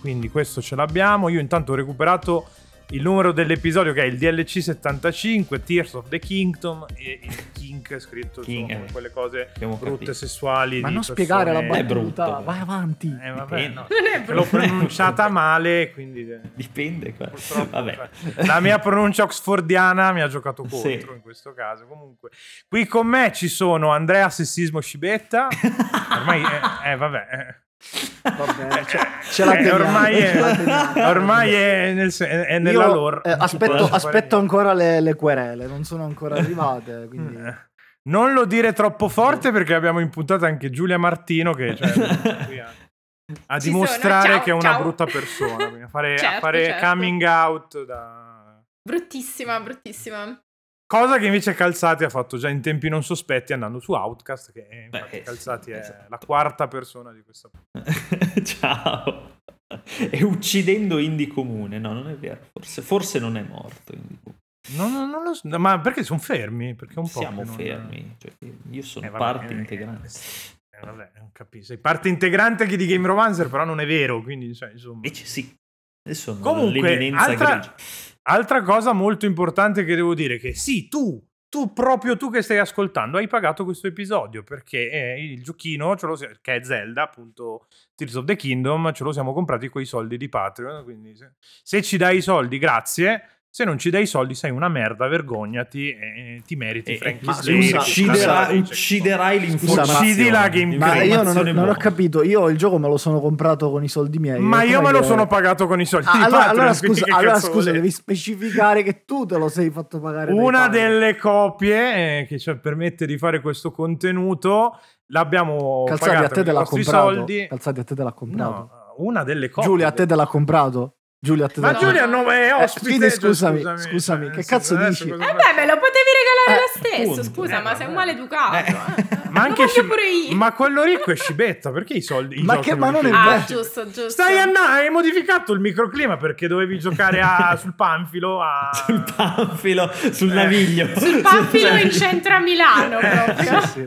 Quindi questo ce l'abbiamo. Io intanto ho recuperato il numero dell'episodio che è il DLC 75, Tears of the Kingdom e il King scritto King, insomma, eh. quelle cose Abbiamo brutte capito. sessuali Ma di non spiegare la persone- È battuta, brutto, vai avanti. Eh, vabbè, no. Non è Che l'ho pronunciata male, quindi eh, Dipende qua. purtroppo, Vabbè. cioè, la mia pronuncia oxfordiana mi ha giocato contro Sì. in questo caso. Comunque, qui con me ci sono Andrea Sessismo Scibetta. Ormai, eh, eh, vabbè. Eh. Va bene, ce, ce la Eh, ormai è, ormai è, nel è nella Io, lore. eh, aspetto, aspetto ancora le, le querele, non sono ancora arrivate. Quindi... Eh, Non lo dire troppo forte perché abbiamo in puntata anche Giulia Martino che cioè, a, a Ci dimostrare ciao, che è una ciao. brutta persona. a fare, a Certo, fare certo. coming out da... Bruttissima, bruttissima. Cosa che invece Calzati ha fatto già in tempi non sospetti andando su Outcast, che è, infatti Beh, Calzati è esatto. la quarta persona di questa Ciao. E uccidendo Indy Comune. No, non è vero. Forse, forse non è morto Indy Comune. No, no, non lo so, ma perché sono fermi? Perché un po' Siamo non- fermi. Cioè, io sono Eh, vabbè, parte eh, integrante. Eh, vabbè, non capisco. Sei parte integrante anche di Game Romancer, però non è vero, quindi cioè, insomma. Invece sì. Adesso Comunque, l'eminenza altra, grigia. Altra cosa molto importante che devo dire è che sì, tu, tu proprio tu che stai ascoltando, hai pagato questo episodio perché eh, il giochino, lo che è Zelda, appunto Tears of the Kingdom, ce lo siamo comprati con i soldi di Patreon, quindi se, se ci dai i soldi, grazie. Se non ci dai i soldi, sei una merda, vergognati e ti meriti che ucciderà- ucciderai l'informazione. Uccidi la Game Ma io non ho, non ho capito, io il gioco me lo sono comprato con i soldi miei. Ma io Com'è me lo che- sono pagato con i soldi Ah, allora, Patreon, allora scusa, allora scusa, devi specificare che tu te lo sei fatto pagare. Una delle copie eh, che ci permette di fare questo contenuto l'abbiamo Calzati pagata a te con te i l'ha comprato. soldi. Calzati a te te l'ha comprato. No, una delle copie. Giulia a te te l'ha comprato. Giulia te te Ma l'ha Giulia no, è Eh, ospite. quindi cioè, scusami, scusami, nel che cazzo dici? Eh beh, me lo potevi regalare lo Eh, stesso. appunto. Scusa, Eh, ma sei un maleducato. Eh. eh. Ma anche lo Sci- voglio pure io. Ma quello ricco è scibetta, perché i soldi? i Ma che- ma non è vero. Ah, giusto, giusto. Stai a hai modificato il microclima perché dovevi giocare a- sul panfilo a... Sul panfilo, sul Eh. naviglio. Sul panfilo in centro a Milano proprio. Sì, sì.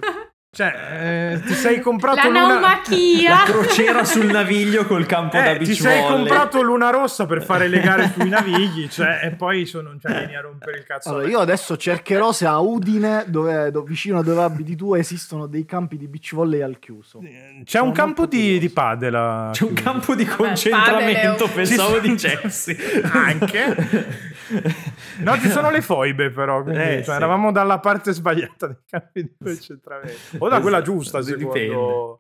Cioè, eh, ti sei comprato La l'una-. La crociera sul naviglio col campo da Eh, beach ti sei volley. comprato l'una rossa per fare le gare sui navigli, cioè, e poi sono, cioè, vieni a rompere il cazzo. Allora, io adesso cercherò se a Udine, dove, do- vicino a dove abiti tu, esistono dei campi di beach volley al chiuso. C'è Sono un campo di, di padel. a- C'è un campo di Vabbè, concentramento, padel è un- pensavo di Chelsea. Anche. No, ci sono le foibe, però. Quindi, Eh, cioè, sì. eravamo dalla parte sbagliata dei campi di concentramento. O da quella giusta, dipende. secondo.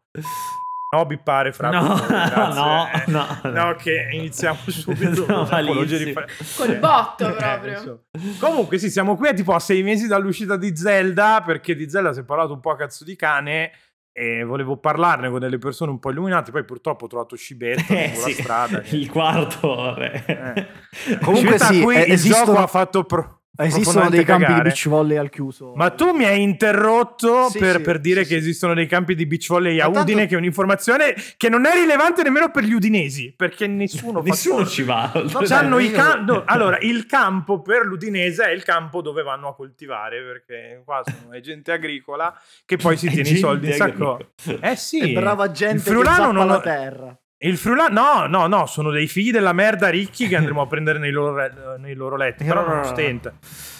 No, bippare fra No, grazie. no, Eh, no, no. no, che iniziamo subito. No, di Col botto Eh, proprio. Comunque, sì, siamo qui a tipo a sei mesi dall'uscita di Zelda. Perché di Zelda si è parlato un po' a cazzo di cane. E volevo parlarne con delle persone un po' illuminate. Poi, purtroppo, ho trovato Scibetta Eh, lungo la sì, strada. il quarto, vabbè. Eh. Comunque Scibetta sì, a cui eh, il esistono- gioco ha fatto pro- Esistono dei campi di cagare. beach volley al chiuso. Ma tu mi hai interrotto Sì, per, sì, per dire sì, che sì. esistono dei campi di beach volley a Ma tanto- Udine, che è un'informazione che non è rilevante nemmeno per gli udinesi, perché nessuno, Nessuno ci va. C'hanno i io- cam- no, allora, il campo per l'udinese è il campo dove vanno a coltivare, perché qua sono è gente agricola che poi si tiene i soldi in sacco. Eh sì, È brava il gente che friulano zappa non la terra. Il Friulano, no, no, no, sono dei figli della merda ricchi che andremo a prendere nei loro, re- nei loro letti. Però non ostentano,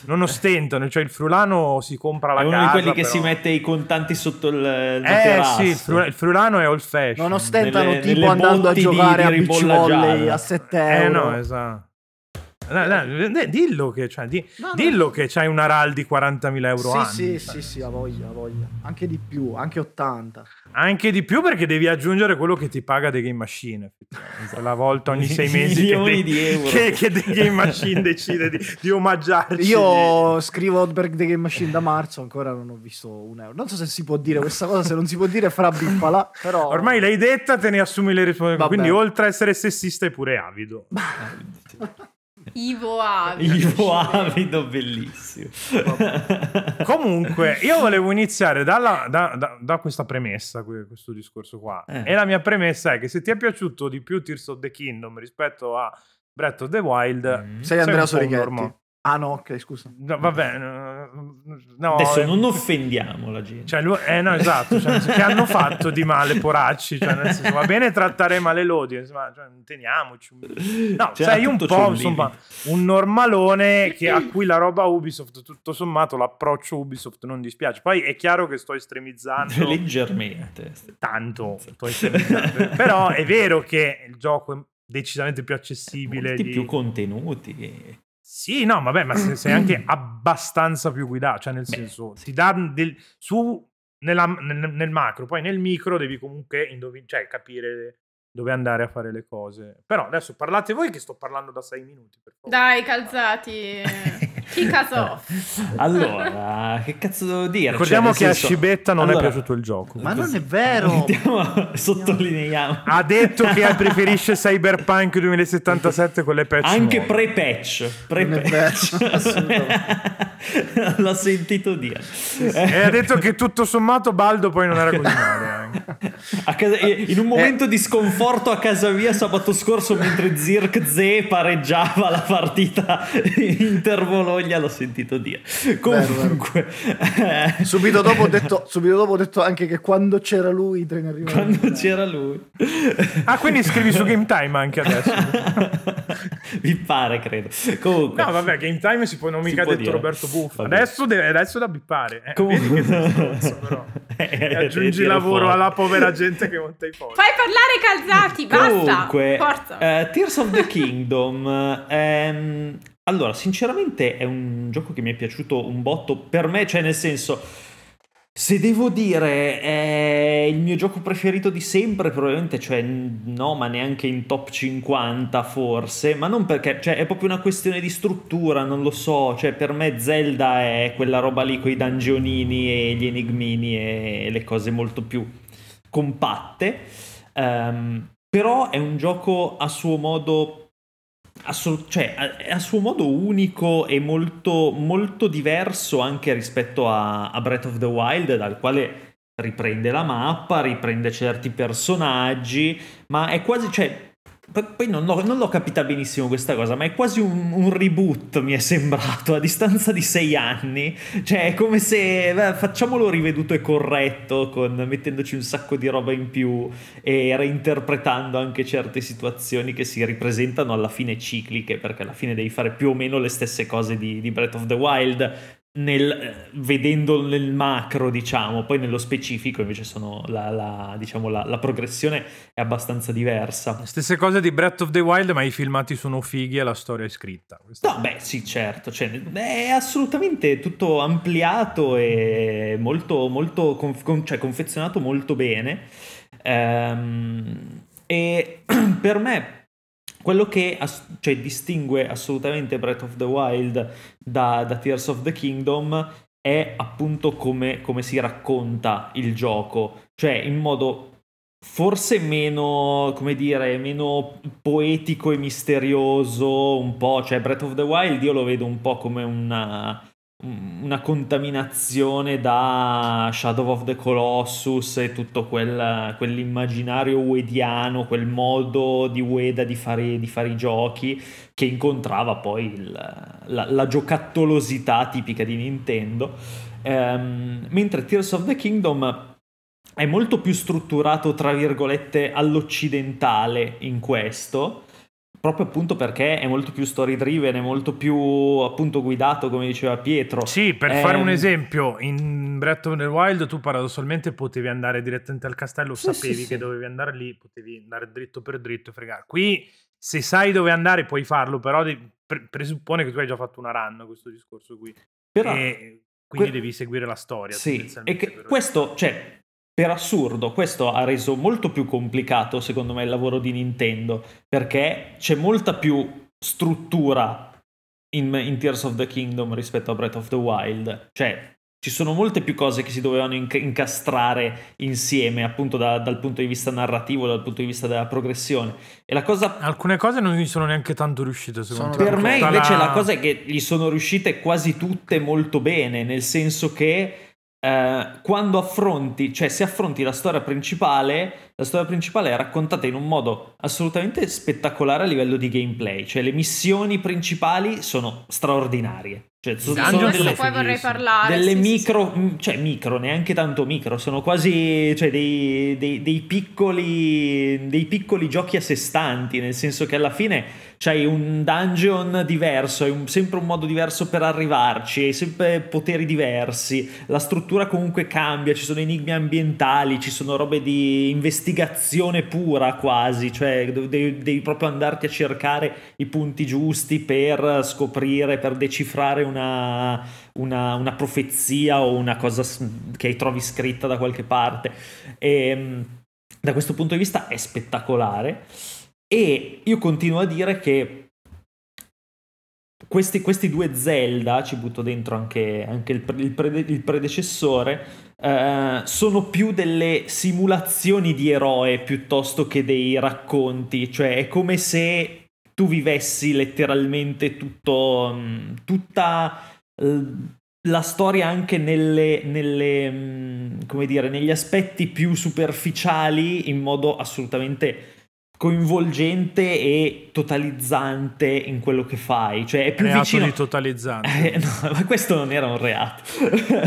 non ostentano, cioè il Friulano si compra la È uno casa. di quelli che però- si mette i contanti sotto il, il Eh sì, il, Friul- il Friulano è old fashion. Non ostentano Nelle- tipo nelle andando a giocare di a beach volley a 7 Eh euro. no, esatto. Dai, eh, dillo che, cioè, di- No, no. dillo che c'hai un Aral di 40.000 euro Sì, anni. sì, cioè. sì, sì, ha voglia, ha voglia. Anche di più, anche 80. Anche di più perché devi aggiungere quello che ti paga The Game Machine. La volta ogni sei mesi che, De- di euro. che, che The Game Machine decide di, di omaggiarci. Io scrivo per The Game Machine da marzo, ancora non ho visto un euro. Non so se si può dire questa cosa, se non si può dire fra bippala, però... Ormai l'hai detta, te ne assumi le responsabilità. Quindi, oltre a essere sessista, è pure avido. Ivo Avido. Ivo Avido, bellissimo. Comunque, io volevo iniziare dalla- da, da- da questa premessa, que- questo discorso qua. Eh. E la mia premessa è che se ti è piaciuto di più Tears of the Kingdom rispetto a Breath of the Wild, Mm. Sei Andrea Sorichetti. Ah no, ok, scusa. No, vabbè, no, no, Adesso eh, non offendiamo la gente. Cioè, lui- eh, no, esatto. cioè, che hanno fatto di male, poracci? Cioè, nel senso, va bene trattare male l'audience, ma cioè, teniamoci. un- No, Cioè, sei un po', un insomma, limite. un normalone che, a cui la roba Ubisoft, tutto sommato, l'approccio Ubisoft non dispiace. Poi è chiaro che sto estremizzando Leggermente. tanto, sto estremizzando. però è vero che il gioco è decisamente più accessibile. Molti di- più contenuti. Sì, no, vabbè, ma se- sei anche abbastanza più guidato, cioè nel Beh, senso, ti dà del, su nella- nel, nel macro, poi nel micro devi comunque indovin- cioè, capire dove andare a fare le cose. Però adesso parlate voi che sto parlando da sei minuti. Dai, calzati. Chi casò? Allora, che cazzo devo dire? Ricordiamo Cioè, che nel a senso- Scibetta non Allora, è piaciuto il gioco. Ma non è vero. Andiamo, sottolineiamo. Ha detto che preferisce Cyberpunk 2077 con le patch Anche nuove. pre-patch. Pre-patch. L'ho sentito dire. E ha detto che tutto sommato Baldo poi non era così male. anche. A casa- in un momento di sconforto a casa mia sabato scorso mentre Zirk Z pareggiava la partita Inter Bologna l'ho sentito dire comunque eh, Subito dopo, ho detto, subito dopo ho detto anche che quando c'era lui i treni arrivavano. quando c'era lui Ah, quindi scrivi su Game Time anche adesso. mi pare credo comunque No, vabbè, Game Time si può non Si mica detto dire. Roberto Buffo. Vabbè. Adesso, deve, adesso da bippare. Eh, Comunque- vedi che stronzo, però. Eh, E aggiungi lavoro fuori. alla povera gente che monta i fogli. Fai parlare calzati, basta. Comunque, Forza. eh, Tears of the Kingdom. ehm, allora, sinceramente, è un gioco che mi è piaciuto un botto. Per me, cioè, nel senso. Se devo dire è il mio gioco preferito di sempre, probabilmente, cioè, no, ma neanche in top 50 forse, ma non perché, cioè, è proprio una questione di struttura, non lo so, cioè, per me Zelda è quella roba lì con i dungeonini e gli enigmini e le cose molto più compatte, Ehm, però è un gioco a suo modo assolut- cioè, a- è a suo modo unico e molto, molto diverso anche rispetto a, a Breath of the Wild, dal quale riprende la mappa, riprende certi personaggi, ma è quasi, cioè, poi non, l'ho- non l'ho capita benissimo questa cosa, ma è quasi un, un reboot, mi è sembrato, a distanza di sei anni. Cioè, è come se beh, facciamolo riveduto e corretto, con, mettendoci un sacco di roba in più e reinterpretando anche certe situazioni che si ripresentano alla fine cicliche, perché alla fine devi fare più o meno le stesse cose di, di Breath of the Wild. Nel, eh, vedendo nel macro, diciamo, poi nello specifico invece sono la, la- diciamo, la, la progressione è abbastanza diversa. Stesse cose di Breath of the Wild, ma i filmati sono fighi e la storia è scritta. No, beh, sì, certo, cioè, è assolutamente tutto ampliato e molto, molto conf- con- cioè, confezionato molto bene. Ehm, e per me quello che ass- cioè, distingue assolutamente Breath of the Wild da, da Tears of the Kingdom è appunto come, come si racconta il gioco, cioè in modo forse meno, come dire, meno poetico e misterioso, un po', cioè Breath of the Wild io lo vedo un po' come una, una contaminazione da Shadow of the Colossus e tutto quel, quell'immaginario uediano, quel modo di Ueda di fare, di fare i giochi che incontrava poi il- la, la giocattolosità tipica di Nintendo. Ehm, mentre Tears of the Kingdom è molto più strutturato, tra virgolette, all'occidentale in questo, proprio appunto perché è molto più story driven, è molto più appunto guidato, come diceva Pietro. Sì, per fare un Ehm, esempio, in Breath of the Wild tu paradossalmente potevi andare direttamente al castello, Sì, sapevi sì, che sì. dovevi andare lì, potevi andare dritto per dritto e fregare. Qui, se sai dove andare, puoi farlo, però presuppone che tu hai già fatto una run questo discorso qui. Però, e quindi que- devi seguire la storia. Sì, e che questo, cioè, per assurdo, questo ha reso molto più complicato, secondo me, il lavoro di Nintendo, perché c'è molta più struttura in, in Tears of the Kingdom rispetto a Breath of the Wild. Cioè, ci sono molte più cose che si dovevano inc- incastrare insieme, appunto da- dal punto di vista narrativo, dal punto di vista della progressione. E la cosa Alcune cose non gli sono neanche tanto riuscite, secondo Sono me. per me invece la- la cosa è che gli sono riuscite quasi tutte molto bene, nel senso che eh, quando affronti, cioè se affronti la storia principale, la storia principale è raccontata in un modo assolutamente spettacolare a livello di gameplay, cioè le missioni principali sono straordinarie. Cioè, so- Sì, sono Dungeon questo delle, poi vorrei parlare. delle sì, sì, micro, sì. mh, cioè micro, neanche tanto micro, sono quasi cioè, dei, dei- dei piccoli, dei piccoli giochi a sé stanti, nel senso che alla fine c'hai un dungeon diverso, hai un- sempre un modo diverso per arrivarci, hai sempre poteri diversi, la struttura comunque cambia, ci sono enigmi ambientali, ci sono robe di investigazione pura quasi, cioè devi, devi proprio andarti a cercare i punti giusti per scoprire, per decifrare una, una, una profezia o una cosa che trovi scritta da qualche parte. E, da questo punto di vista è spettacolare e io continuo a dire che questi, questi due Zelda, ci butto dentro anche, anche il, pre- il prede- il predecessore, eh, sono più delle simulazioni di eroe piuttosto che dei racconti, cioè è come se tu vivessi letteralmente tutto, mh, tutta eh, la storia anche nelle, nelle, mh, come dire, negli aspetti più superficiali in modo assolutamente coinvolgente e totalizzante in quello che fai, cioè è più Reato vicino di totalizzante. eh, no, ma questo non era un reato.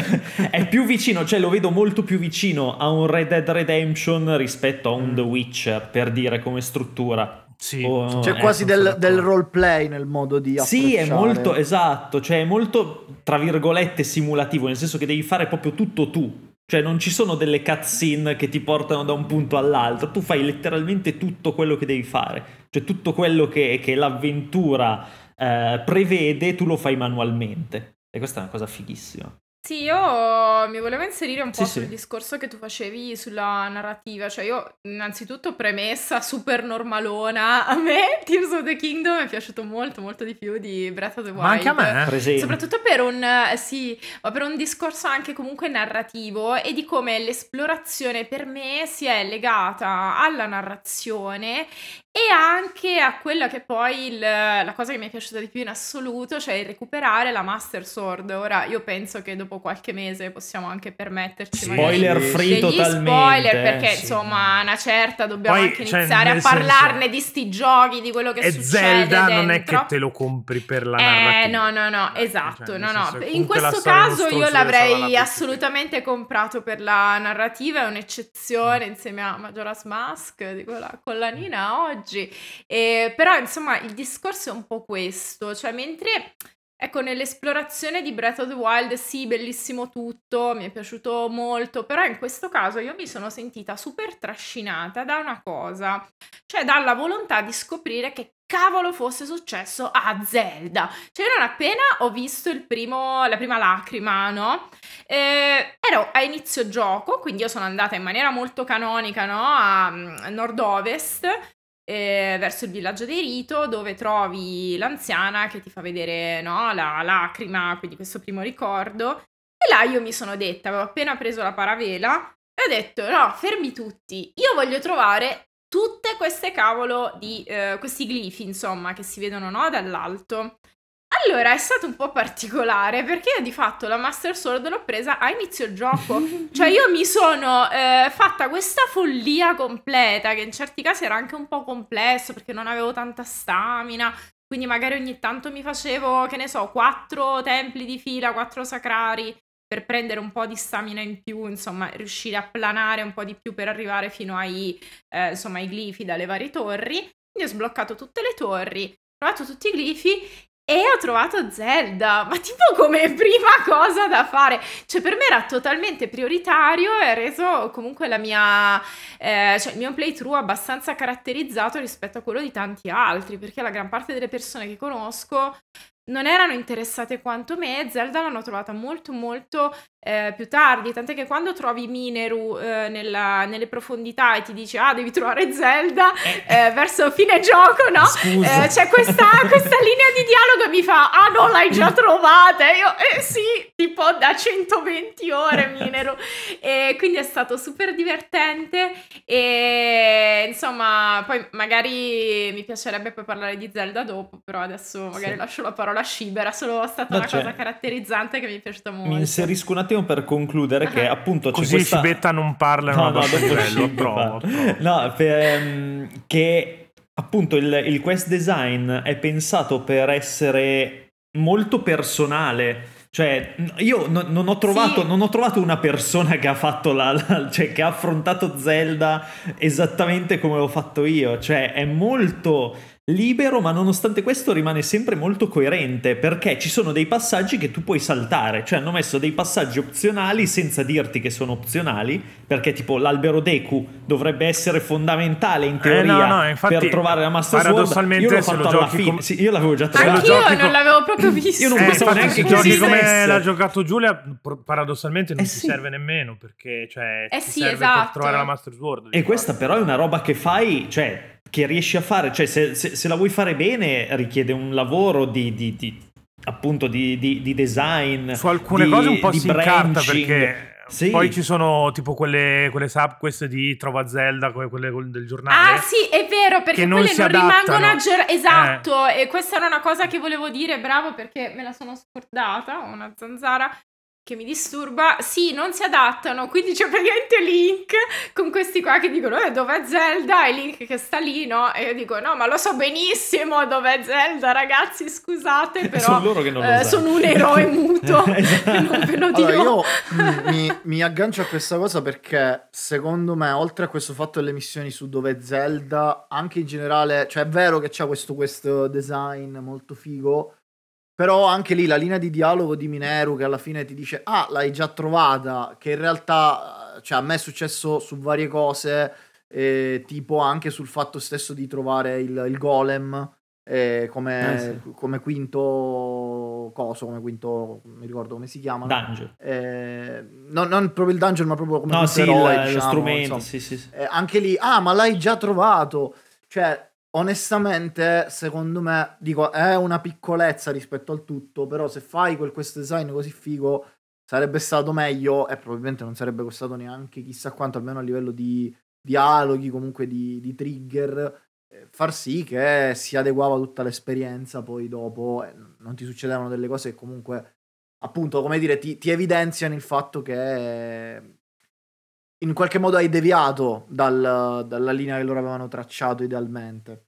è più vicino, cioè lo vedo molto più vicino a un Red Dead Redemption rispetto a un The Witcher, per dire come struttura. Sì. O- C'è eh, quasi del, del roleplay nel modo di Sì, è approcciare. molto esatto, cioè è molto tra virgolette simulativo, nel senso che devi fare proprio tutto tu. Cioè non ci sono delle cutscene che ti portano da un punto all'altro, tu fai letteralmente tutto quello che devi fare. Cioè tutto quello che, che l'avventura eh, prevede, tu lo fai manualmente. E questa è una cosa fighissima. Sì, io mi volevo inserire un po' Sì, sul sì. discorso che tu facevi sulla narrativa, cioè io innanzitutto premessa super normalona, a me Tears of the Kingdom è piaciuto molto molto di più di Breath of the Wild. Ma anche a me. eh. Presente. Soprattutto per un, eh, sì, ma per un discorso anche comunque narrativo e di come l'esplorazione per me si è legata alla narrazione e anche a quella che poi il- la cosa che mi è piaciuta di più in assoluto, cioè il recuperare la Master Sword. Ora io penso che dopo qualche mese possiamo anche permetterci Sì. Spoiler free degli totalmente. spoiler perché sì. insomma una certa dobbiamo Poi, anche cioè, iniziare a nel senso- parlarne di sti giochi, di quello che E succede Zelda non è dentro. che te lo compri per la Eh, narrativa. no, no, no, Cioè, esatto, nel no, senso no. In la questo caso io l'avrei savana assolutamente comprato per la narrativa, è un'eccezione insieme a Majora's Mask di quella collanina oggi. E, però, insomma, il discorso è un po' questo, cioè mentre Ecco, nell'esplorazione di Breath of the Wild, sì, bellissimo tutto, mi è piaciuto molto, però in questo caso io mi sono sentita super trascinata da una cosa, cioè dalla volontà di scoprire che cavolo fosse successo a Zelda. Cioè, io non appena ho visto primo, la prima lacrima, no? Eh, ero a inizio gioco, quindi io sono andata in maniera molto canonica, no? A, a nord-ovest, eh, verso il villaggio dei Rito, dove trovi l'anziana che ti fa vedere no, la lacrima, quindi questo primo ricordo. E là io mi sono detta, avevo appena preso la paravela, e ho detto: no, fermi tutti, io voglio trovare tutte queste cavolo di eh, questi glifi, insomma, che si vedono no, dall'alto. Allora è stato un po' particolare perché io di fatto la Master Sword l'ho presa a inizio gioco. Cioè io mi sono eh, fatta questa follia completa che in certi casi era anche un po' complesso perché non avevo tanta stamina. Quindi magari ogni tanto mi facevo, che ne so, quattro templi di fila, quattro sacrari per prendere un po' di stamina in più, insomma, riuscire a planare un po' di più per arrivare fino ai, eh, insomma, ai glifi dalle varie torri. Quindi ho sbloccato tutte le torri, ho trovato tutti i glifi e ho trovato Zelda, ma tipo come prima cosa da fare. Cioè, per me era totalmente prioritario e ha reso comunque la mia, eh, cioè il mio playthrough abbastanza caratterizzato rispetto a quello di tanti altri, perché la gran parte delle persone che conosco non erano interessate quanto me, Zelda l'hanno trovata molto molto eh, più tardi, tant'è che quando trovi Mineru eh, nella- nelle profondità e ti dice ah devi trovare Zelda eh, verso fine gioco, no? Eh, c'è questa, questa linea di dialogo e mi fa ah no l'hai già trovata? E io eh sì, tipo da 120 ore Mineru e quindi è stato super divertente e insomma poi magari mi piacerebbe poi parlare di Zelda dopo, però adesso magari Sì. lascio la parola a Shiba, era solo stata No, una cioè, cosa caratterizzante che mi è piaciuta molto. Mi inserisco un attimo per concludere che Ah. appunto Così questa... Cibetta non parla in No, una no, approvo, parla. approvo. No, per, ehm, che appunto il, il quest design è pensato per essere molto personale. Cioè, io no- non, ho trovato, Sì. non ho trovato una persona che ha fatto la, la- cioè che ha affrontato Zelda esattamente come l'ho fatto io. Cioè, è molto libero, ma nonostante questo rimane sempre molto coerente perché ci sono dei passaggi che tu puoi saltare. Cioè, hanno messo dei passaggi opzionali senza dirti che sono opzionali, perché tipo l'albero Deku dovrebbe essere fondamentale in teoria Eh, no, no, infatti, per trovare la Master Sword. paradossalmente, Io l'ho se lo fatto alla giochi fine. com- Sì, io l'avevo già trovato. Anch'io non l'avevo proprio visto. Io non Eh, pensavo neanche se che giochi come l'ha giocato Giulia, paradossalmente non Eh ti sì. serve nemmeno perché cioè, Eh ti sì, serve esatto. per trovare la Master Sword. E questa però è una roba che fai, cioè, che riesci a fare, cioè, se, se- se la vuoi fare bene richiede un lavoro di, di- di- appunto, di, di- di design. Su alcune di- cose un po' di si incarta perché Sì. poi ci sono tipo quelle, quelle sub quest di Trova Zelda, que- quelle del giornale. Ah sì, è vero, perché Che non quelle si non rimangono aggiornate. Esatto, e questa era una cosa che volevo dire, bravo, perché me la sono scordata, ho una zanzara che mi disturba. Sì, non si adattano, quindi c'è praticamente Link con questi qua che dicono eh, dov'è Zelda? E Link che sta lì, no? E io dico no, ma lo so benissimo dov'è Zelda, ragazzi, scusate, però Sono loro che non lo eh, sono un eroe muto, Esatto. non ve lo dirò. Allora, io mi, mi aggancio a questa cosa perché secondo me, oltre a questo fatto delle missioni su dove è Zelda, anche in generale, cioè è vero che c'è questo, questo design molto figo, però anche lì la linea di dialogo di Mineru che alla fine ti dice ah l'hai già trovata, che in realtà cioè, a me è successo su varie cose, eh, tipo anche sul fatto stesso di trovare il, il golem. eh, come, Eh, sì. come quinto coso, come quinto, mi ricordo come si chiama. Dungeon. Eh, non, non proprio il dungeon, ma proprio come No, sì, il- eroe, lo diciamo, strumento, insomma. sì, sì, sì. Eh, anche lì, ah, ma l'hai già trovato. Cioè, onestamente, secondo me, dico, è una piccolezza rispetto al tutto, però se fai quel questo design così figo, sarebbe stato meglio e probabilmente non sarebbe costato neanche chissà quanto, almeno a livello di dialoghi, comunque di, di trigger, eh, far sì che si adeguava tutta l'esperienza poi dopo, eh, non ti succedevano delle cose che comunque, appunto, come dire, ti, ti evidenziano il fatto che in qualche modo hai deviato dal- dalla linea che loro avevano tracciato idealmente.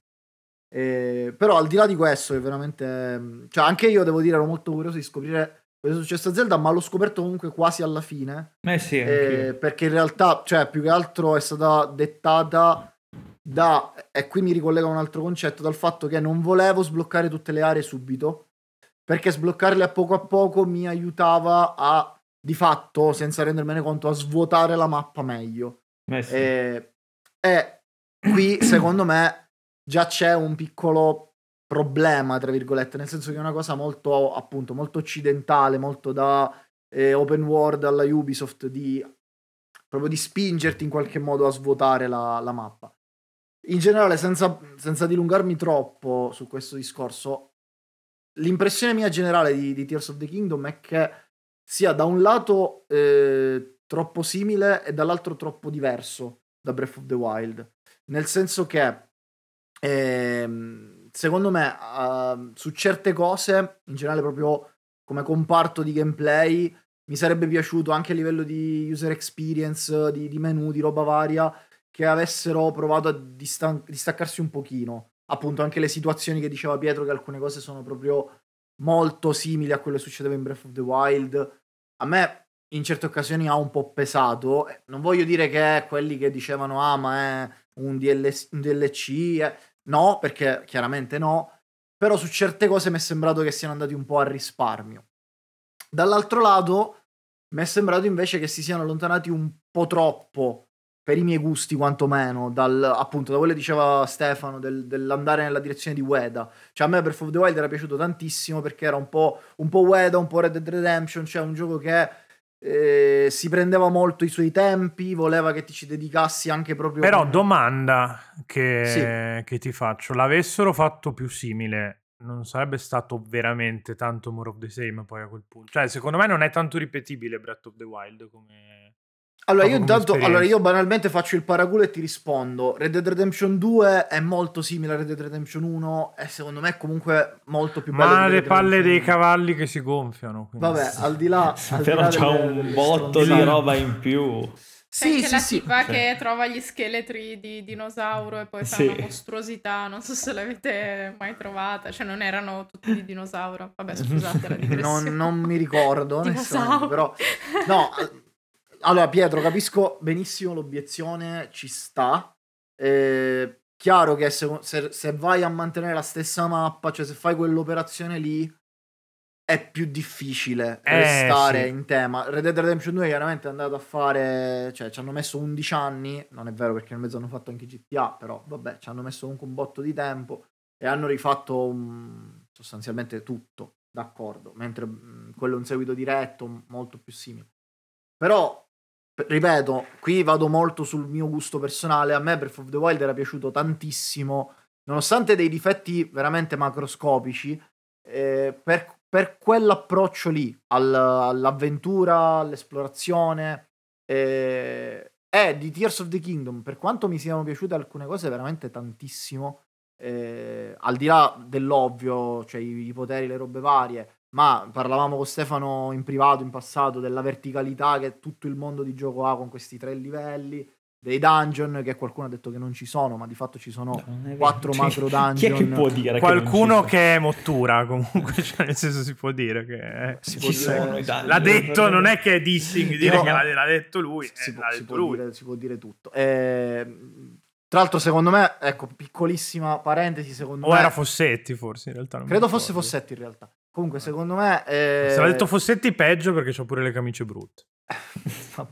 Eh, però al di là di questo, che veramente. Cioè, anche io devo dire, ero molto curioso di scoprire cosa è successo a Zelda, ma l'ho scoperto comunque quasi alla fine. Eh sì, eh, perché in realtà, cioè, più che altro è stata dettata da. E qui mi ricollega a un altro concetto: dal fatto che non volevo sbloccare tutte le aree subito. Perché sbloccarle a poco a poco mi aiutava a, di fatto, senza rendermene conto, a svuotare la mappa meglio. Eh sì. E, e qui, secondo me, già c'è un piccolo problema, tra virgolette, nel senso che è una cosa molto, appunto, molto occidentale, molto da eh, open world alla Ubisoft, di proprio di spingerti in qualche modo a svuotare la, la mappa. In generale, senza, senza dilungarmi troppo su questo discorso, l'impressione mia generale di, di Tears of the Kingdom è che sia da un lato eh, troppo simile e dall'altro troppo diverso da Breath of the Wild. Nel senso che ehm, secondo me uh, su certe cose, in generale proprio come comparto di gameplay, mi sarebbe piaciuto anche a livello di user experience, di, di menu, di roba varia, che avessero provato a distan- distaccarsi un pochino. Appunto, anche le situazioni che diceva Pietro, che alcune cose sono proprio molto simili a quello che succedeva in Breath of the Wild. A me in certe occasioni ha un po' pesato. Eh, Non voglio dire che quelli che dicevano ah, ma è un, DL- un DLC. eh. No, perché chiaramente no. Però su certe cose mi è sembrato che siano andati un po' a risparmio. Dall'altro lato, mi è sembrato invece che si siano allontanati un po' troppo per i miei gusti quantomeno, dal, appunto da quello che diceva Stefano, del- dell'andare nella direzione di Ueda. Cioè a me Breath of the Wild era piaciuto tantissimo perché era un po', un po' Ueda, un po' Red Dead Redemption, cioè un gioco che eh, si prendeva molto i suoi tempi, voleva che ti ci dedicassi anche proprio... Però come- domanda che, che ti faccio, l'avessero fatto più simile, non sarebbe stato veramente tanto more of the same poi a quel punto? Cioè, secondo me non è tanto ripetibile Breath of the Wild come... Allora, io intanto, allora io banalmente faccio il paraculo e ti rispondo. Red Dead Redemption 2 è molto simile a Red Dead Redemption 1 e secondo me è comunque molto più bello. Ma di le palle dei 1. cavalli che si gonfiano. quindi- Vabbè, al di là... al di Però là c'ha delle- un delle botto di roba in più. C'è Sì, anche sì, la sì. tipa Sì. che trova gli scheletri di dinosauro e poi fa Sì. una mostruosità. Non so se l'avete mai trovata. Cioè, non erano tutti di dinosauro. Vabbè, scusate la Non, digressione. non mi ricordo, Dinosauro. però... No, allora Pietro, capisco benissimo l'obiezione, ci sta. Eh, chiaro che se, se- se vai a mantenere la stessa mappa, cioè se fai quell'operazione lì, è più difficile Eh, restare sì. in tema. Red Dead Redemption 2 chiaramente è andato a fare, cioè ci hanno messo 11 anni, non è vero perché nel mezzo hanno fatto anche GTA, però vabbè, ci hanno messo comunque un botto di tempo e hanno rifatto un- sostanzialmente tutto, d'accordo, mentre mh, quello è un seguito diretto, molto più simile. Però, ripeto, qui vado molto sul mio gusto personale, a me Breath of the Wild era piaciuto tantissimo, nonostante dei difetti veramente macroscopici, eh, per, per quell'approccio lì al- all'avventura, all'esplorazione eh, e di Tears of the Kingdom, per quanto mi siano piaciute alcune cose veramente tantissimo, eh, al di là dell'ovvio, cioè i, i poteri, le robe varie, ma parlavamo con Stefano in privato in passato della verticalità che tutto il mondo di gioco ha con questi tre livelli, dei dungeon che qualcuno ha detto che non ci sono, ma di fatto ci sono quattro Cioè, macro Chi è che dungeon. può dire Qualcuno che, che è mottura comunque, cioè nel senso si può dire che... Si può ci dire- sono dungeon? L'ha detto, non è che è dissing dire No. che l'ha, l'ha detto lui, si, eh, può, l'ha si detto può lui. dire, si può dire tutto. Eh, tra l'altro, secondo me, ecco, piccolissima parentesi, secondo O me... era Fossetti forse in realtà. credo fosse Fossetti in realtà. Comunque, secondo me... eh, Se l'ha detto Fossetti peggio perché c'ha pure le camicie brutte.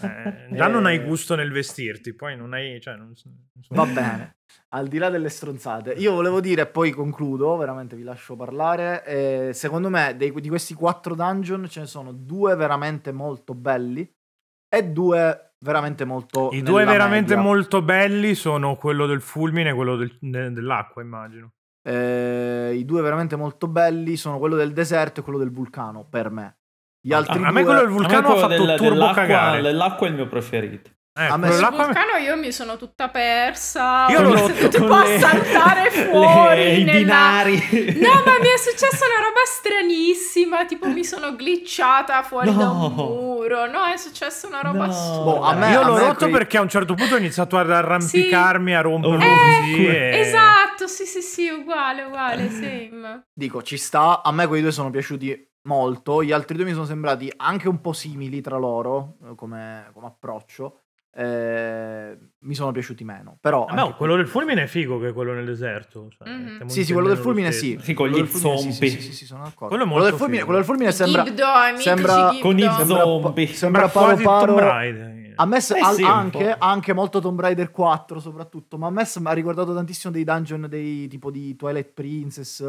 Eh, già non hai gusto nel vestirti, poi non hai... Cioè, non, va bene. Al di là delle stronzate, io volevo dire, e poi concludo, veramente vi lascio parlare. eh, secondo me, dei- di questi quattro dungeon ce ne sono due veramente molto belli e due veramente molto... I due veramente media. molto belli sono quello del fulmine e quello del- de- dell'acqua, immagino. Eh, I due veramente molto belli sono quello del deserto e quello del vulcano, per me. Gli altri a me due... quello del vulcano ha fatto turbo dell'acqua, cagare. dell'acqua è il mio preferito. Eh, A me sì. Sul vulcano io mi sono tutta persa. Io ho l'ho rotto tipo a le- saltare fuori le- i nella- binari. No, ma mi è successa una roba stranissima. Tipo, mi sono glitchata fuori da un No. muro. No, è successa una roba No. assurda. Boh, a me- Io l'ho me rotto quei- perché a un certo punto ho iniziato ad arrampicarmi, a romperlo Eh, così. e- Esatto, sì, sì, sì, uguale, uguale, same. Dico, ci sta. A me quei due sono piaciuti molto. Gli altri due mi sono sembrati anche un po' simili tra loro eh, come, come approccio. Eh, mi sono piaciuti meno. Però Ah, no, quello del fulmine è figo che quello nell'eserto. cioè, Mhm. stiamo Sì, sì, quello del fulmine sì. Sì, con gli zombie. Sì, sì, sì, sono d'accordo. Quello è Quello del fulmine, quello del fulmine sembra... Ghibdo, amici sembra- con i sembra- zombie. Sembra quasi paro paro... A me se- Eh al- sì, anche, anche molto Tomb Raider 4 soprattutto, ma a me mi ha ricordato tantissimo dei dungeon dei tipo di Twilight Princess.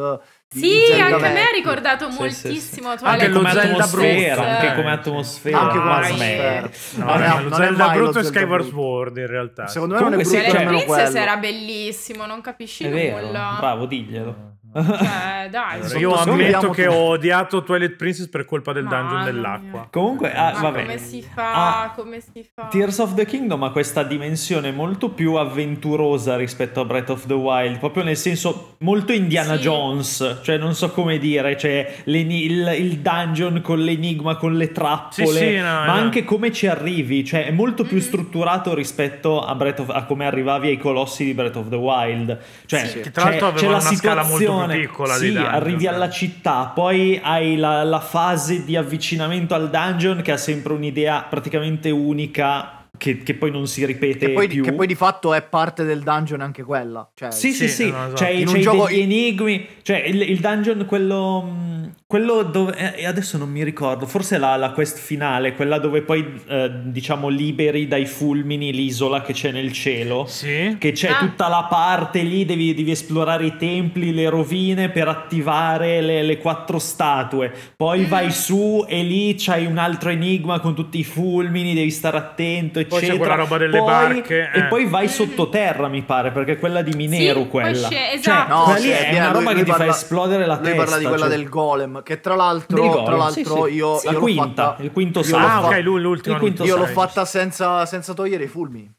di Sì, Zelda anche a me ha ricordato Sì, sì, moltissimo. sì. Twilight Anche lo come Zelda atmosfera, brutto, anche come sì. atmosfera. Anche come atmosfera. No, no, lo è Zelda brutto è Skyward. Sword in realtà. Secondo me non è Comunque sì, brutto Twilight Princess quello. era bellissimo, non capisci È vero, nulla. bravo, diglielo. Cioè, dai, Allora, io ammetto che ho odiato Twilight Princess per colpa del dungeon Mamma dell'acqua. mia. Comunque, ah, Ma vabbè. come si fa? Ah, come si fa? Tears of the Kingdom ha questa dimensione molto più avventurosa rispetto a Breath of the Wild, proprio nel senso molto Indiana Sì. Jones, cioè non so come dire, cioè il, il dungeon con l'enigma, con le trappole, Sì, sì, no, ma no. anche come ci arrivi, cioè è molto più Mhm. strutturato rispetto a, Breath of- a come arrivavi ai colossi di Breath of the Wild. Cioè, Sì, che tra l'altro c'è- c'è la una scala molto più situazione- piccola di Sì, dungeon, arrivi cioè. alla città, poi hai la, la fase di avvicinamento al dungeon che ha sempre un'idea praticamente unica che, che poi non si ripete Che poi, più. che poi di fatto è parte del dungeon anche quella. Cioè, Sì, sì, Sì, sì, no, esatto. cioè, In un c'hai gioco- degli enigmi, cioè il, il dungeon, quello, mh, quello dove, eh, adesso non mi ricordo, forse la, la quest finale, quella dove poi, eh, diciamo, liberi dai fulmini l'isola che c'è nel cielo, Sì. che c'è Ah. tutta la parte lì, devi, devi esplorare i templi, le rovine per attivare le, le quattro statue, poi Mm. vai su e lì c'hai un altro enigma con tutti i fulmini, devi stare attento, Poi c'è eccetera. quella roba delle Poi- barche, E eh. poi vai Mhm. sottoterra, mi pare, perché è quella di Mineru Sì, quella. Cioè, esatto. No, quella lì è una lui- roba lui che ti parla- fa esplodere la Lui testa. parla di quella cioè- del golem, che tra l'altro, tra l'altro sì, sì. io, La io l'ho quinta, fatta, il quinto salto. Ah, ok, lui l'ultimo. Il quinto io l'ho fatta senza, senza togliere i fulmini.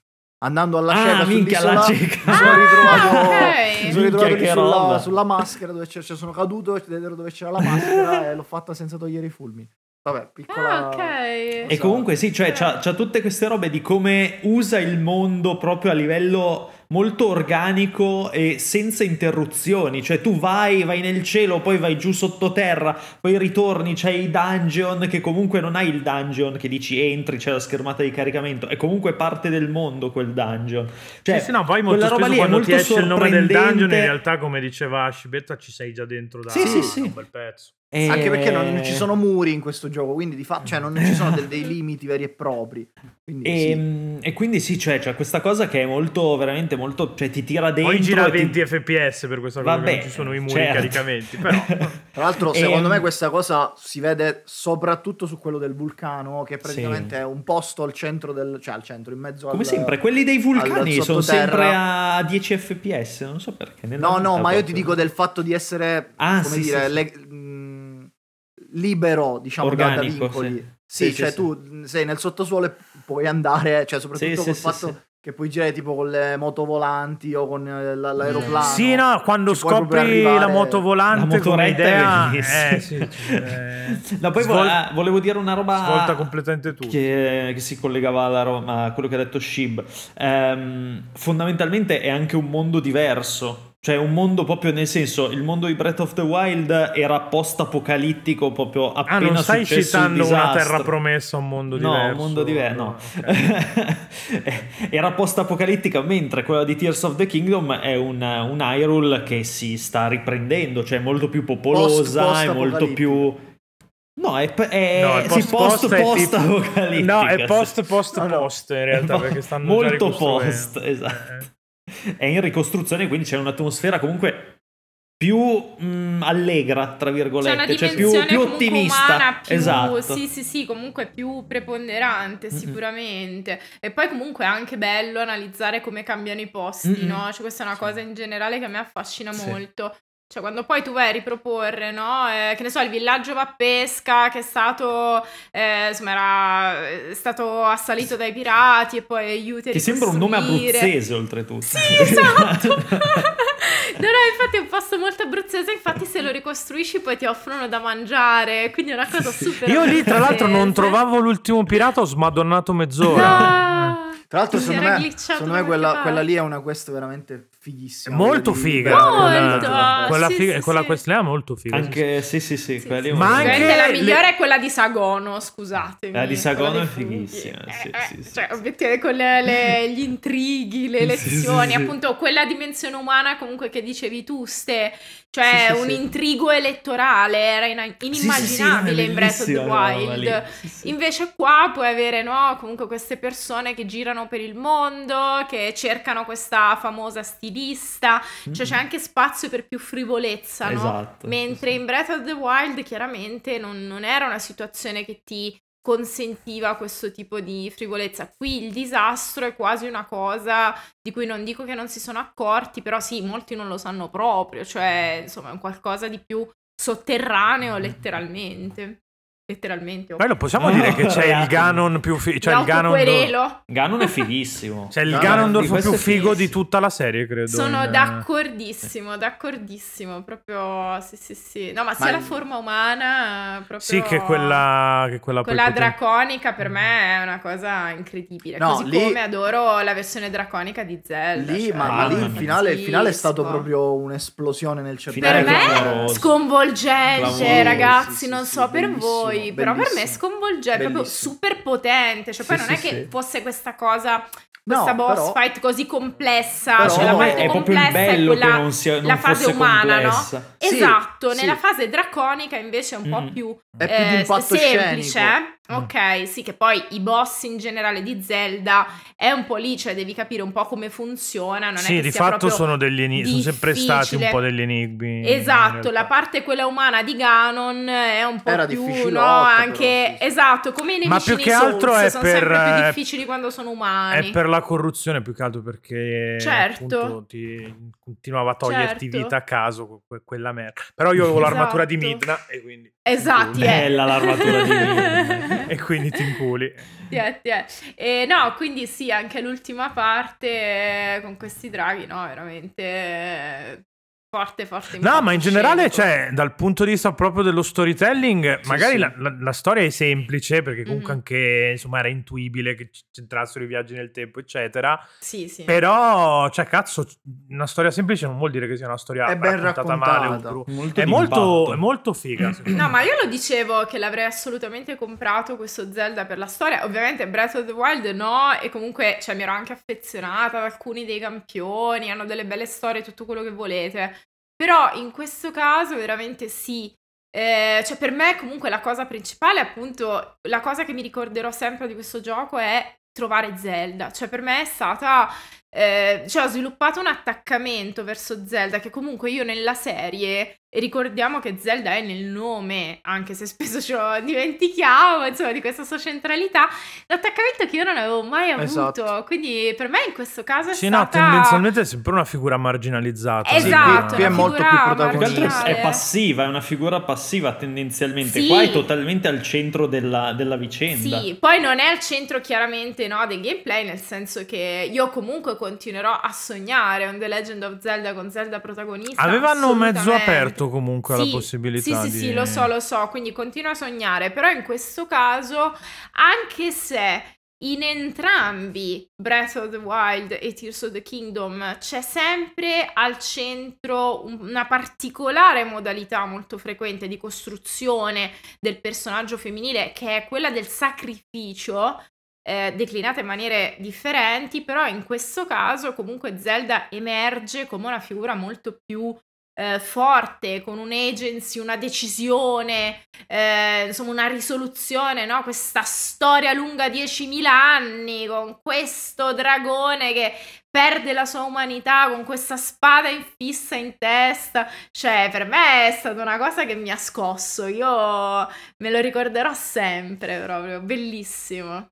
Andando alla Ah, cieca minchia, sull'isola, cieca. mi sono Ah, ritrovato, ok. mi sono ritrovato Minchia, sulla, sulla maschera dove c'è- cioè sono caduto dove c'era la maschera e l'ho fatta senza togliere i fulmini. Vabbè, piccola... Ah, ok. E comunque sì, cioè c'ha, c'ha tutte queste robe di come usa il mondo proprio a livello molto organico e senza interruzioni. Cioè tu vai, vai nel cielo, poi vai giù sottoterra, poi ritorni, c'hai i dungeon che comunque non hai il dungeon che dici entri, c'è la schermata di caricamento, è comunque parte del mondo quel dungeon. Cioè, sì, sì, no, poi molto spesso quando ti esce il nome del dungeon, in realtà, come diceva Scibetta, ci sei già dentro da Sì, sì, sì. un bel pezzo. E- Anche perché non ci sono muri in questo gioco, quindi di fatto cioè, non ci sono del- dei limiti veri e propri. Quindi, E, sì. e quindi sì, cioè, c'è questa cosa che è molto, veramente molto, cioè ti tira dentro. Poi gira a e ti- 20 fps per questa cosa, Vabbè, non ci sono i muri certo. caricamenti, però... Tra l'altro, E- secondo me questa cosa si vede soprattutto su quello del vulcano, che praticamente Sì. è un posto al centro del... cioè al centro, in mezzo al... Come sempre, quelli dei vulcani sono sempre a 10 fps, non so perché. No, no, ma io ti dico del fatto di essere, Ah, come sì, dire, le- libero, diciamo, da- da, Organico, vincoli. sì. Sì, Sì, cioè sì. tu sei nel sottosuolo e puoi andare, cioè soprattutto Sì, col sì, fatto sì, sì. che puoi girare tipo con le moto volanti o con eh, l- l'aeroplano. Sì, no, quando scopri arrivare- la moto volante La come è idea... bellissima. Eh, sì, No, poi svol- vo- ah, volevo dire una roba Svolta completamente tutto. che, che si collegava alla ro- a quello che ha detto Shib. Ehm, fondamentalmente è anche un mondo diverso. Cioè un mondo proprio nel senso, il mondo di Breath of the Wild era post-apocalittico proprio appena Ah, non stai citando una terra promessa, un mondo No, diverso? un mondo diverso, no. ok. Era post-apocalittica, mentre quella di Tears of the Kingdom è un, un Hyrule che si sta riprendendo, cioè è molto più popolosa, Post- è molto più... No, è, è, No, sì, post- post, post è post apocalittica. No, è post post No, no. post in realtà, È perché stanno già molto post, esatto. Eh. È in ricostruzione, quindi c'è un'atmosfera comunque più mh, allegra, tra virgolette, cioè più, più ottimista. umana, più, esatto. sì sì sì, comunque più preponderante sicuramente. E poi comunque è anche bello analizzare come cambiano i posti, Mm-mm. no? Cioè questa è una Sì. cosa in generale che a me affascina Sì. molto. Cioè, quando poi tu vai a riproporre, no? Eh, che ne so, il villaggio va a pesca che è stato, eh, insomma, era è stato assalito dai pirati e poi aiuti a Che sembra un nome abruzzese, oltretutto. Sì, esatto. no, no, infatti è un posto molto abruzzese, infatti se lo ricostruisci poi ti offrono da mangiare, quindi è una cosa super Io lì, tra l'altro, non trovavo l'ultimo pirata, ho smadonnato mezz'ora. Ah, Tra l'altro, secondo me, secondo me quella, quella lì è una quest veramente fighissima. Molto figa. Quella, Molto, quella, sì, figa- sì, quella sì. quest là è molto figa. Anche, sì, sì, sì, Sì, sì. Ma anche- la le- migliore è quella di Sagono, scusatemi. La di Sagono è fighissima, sì, Eh, sì, sì, Cioè, con le- le- gli intrighi, le Sì, sì, lezioni, sì. appunto quella dimensione umana comunque che dicevi tu, Ste, cioè Sì, sì, un sì. intrigo elettorale, era ina- Sì, sì, sì, no, è inimmaginabile in Breath of the Wild. lì. Sì, sì. Invece qua puoi avere, no, comunque queste persone che girano per il mondo, che cercano questa famosa stilista, cioè c'è anche spazio per più frivolezza, no? Esatto, Mentre sì, sì. in Breath of the Wild chiaramente non, non era una situazione che ti consentiva questo tipo di frivolezza. Qui il disastro è quasi una cosa di cui non dico che non si sono accorti, però sì, molti non lo sanno proprio, cioè insomma è un qualcosa di più sotterraneo letteralmente. Letteralmente. Poi lo possiamo No, dire che c'è il. Ganon più figo. Cioè il Ganon. Ganon è fighissimo. C'è il No, Ganondorf più figo di tutta la serie, credo. Sono in- d'accordissimo, d'accordissimo, proprio sì sì sì. No, ma sia Ma la il- forma umana proprio Sì, che quella. Che quella, Quella poten- draconica per me è una cosa incredibile. No, Così lì- come adoro la versione draconica di Zelda. Lì, cioè, ma, ma mamma lì il finale, il finale è stato proprio un'esplosione nel Per cervello. me clamoroso. sconvolgente, ragazzi. non so per voi, poi, però per me bellissimo. sconvolgente, è proprio Bellissimo. super potente, cioè Sì, poi non sì, è che fosse questa cosa, No, questa boss però- fight così complessa, Però- cioè la parte è complessa è quella, non sia- non la fase umana, complessa. no? Sì, esatto, sì. nella fase draconica invece è un po' Mm. più È più di eh, impatto semplice. Scenico. Ok, sì, che poi i boss in generale di Zelda è un po' lì, cioè devi capire un po' come funziona. Non è Sì, che di sia fatto sono degli enigmi, sono sempre stati un po' degli enigmi. Esatto, la parte quella umana di Ganon è un po' Era più, no, però, anche sì, sì. esatto, come i nemici Ma più nei che altro Souls, è sono per, sempre più eh, difficili quando sono umani. È per la corruzione più che altro perché Certo. appunto ti continuava a toglierti Certo. vita a caso que- quella merda. Però io avevo l'armatura di Esatto. Midna e quindi Esatti, eh. Bella l'armatura di e quindi ti inculi. Ti è. E no, quindi sì, anche l'ultima parte eh, con questi draghi, no, veramente eh, forte, forte. No, ma in generale, cioè, dal punto di vista proprio dello storytelling, Sì, magari sì. La, la- la storia è semplice, perché comunque Mhm. anche, insomma, era intuibile che c'entrassero i viaggi nel tempo, eccetera. Sì, sì. Però, cioè, cazzo, una storia semplice non vuol dire che sia una storia È ben raccontata male. o raccontata. bru- Molto È molto, è molto figa. No, me. ma io lo dicevo che l'avrei assolutamente comprato questo Zelda per la storia. Ovviamente Breath of the Wild no, e comunque cioè, mi ero anche affezionata ad alcuni dei campioni, hanno delle belle storie, tutto quello che volete. Però in questo caso veramente sì. Eh, cioè per me comunque la cosa principale, appunto, la cosa che mi ricorderò sempre di questo gioco è trovare Zelda. Cioè per me è stata... eh, cioè ho sviluppato un attaccamento verso Zelda che comunque io nella serie ricordiamo che Zelda è nel nome, anche se spesso ce lo dimentichiamo, insomma, di questa sua centralità, l'attaccamento che io non avevo mai avuto. Esatto. Quindi per me in questo caso è Sì, no, stata... tendenzialmente è sempre una figura marginalizzata. Esatto, Sì, qui è molto più protagonista. è, passiva, è una figura passiva tendenzialmente. Sì. Qua è totalmente al centro della, della vicenda. Sì, poi non è al centro chiaramente no, del gameplay, nel senso che io comunque continuerò a sognare un The Legend of Zelda con Zelda protagonista. Avevano mezzo assolutamente. Aperto comunque la Sì, possibilità Sì, di... sì, sì, lo so, lo so, quindi continuo a sognare, però in questo caso, anche se in entrambi Breath of the Wild e Tears of the Kingdom c'è sempre al centro un- una particolare modalità molto frequente di costruzione del personaggio femminile che è quella del sacrificio, eh, declinata in maniere differenti, però in questo caso comunque Zelda emerge come una figura molto più eh, forte, con un agency, una decisione, eh, insomma una risoluzione, no? Questa storia lunga 10.000 anni con questo dragone che perde la sua umanità con questa spada infissa in testa. Cioè, per me è stata una cosa che mi ha scosso. Io me lo ricorderò sempre, proprio bellissimo.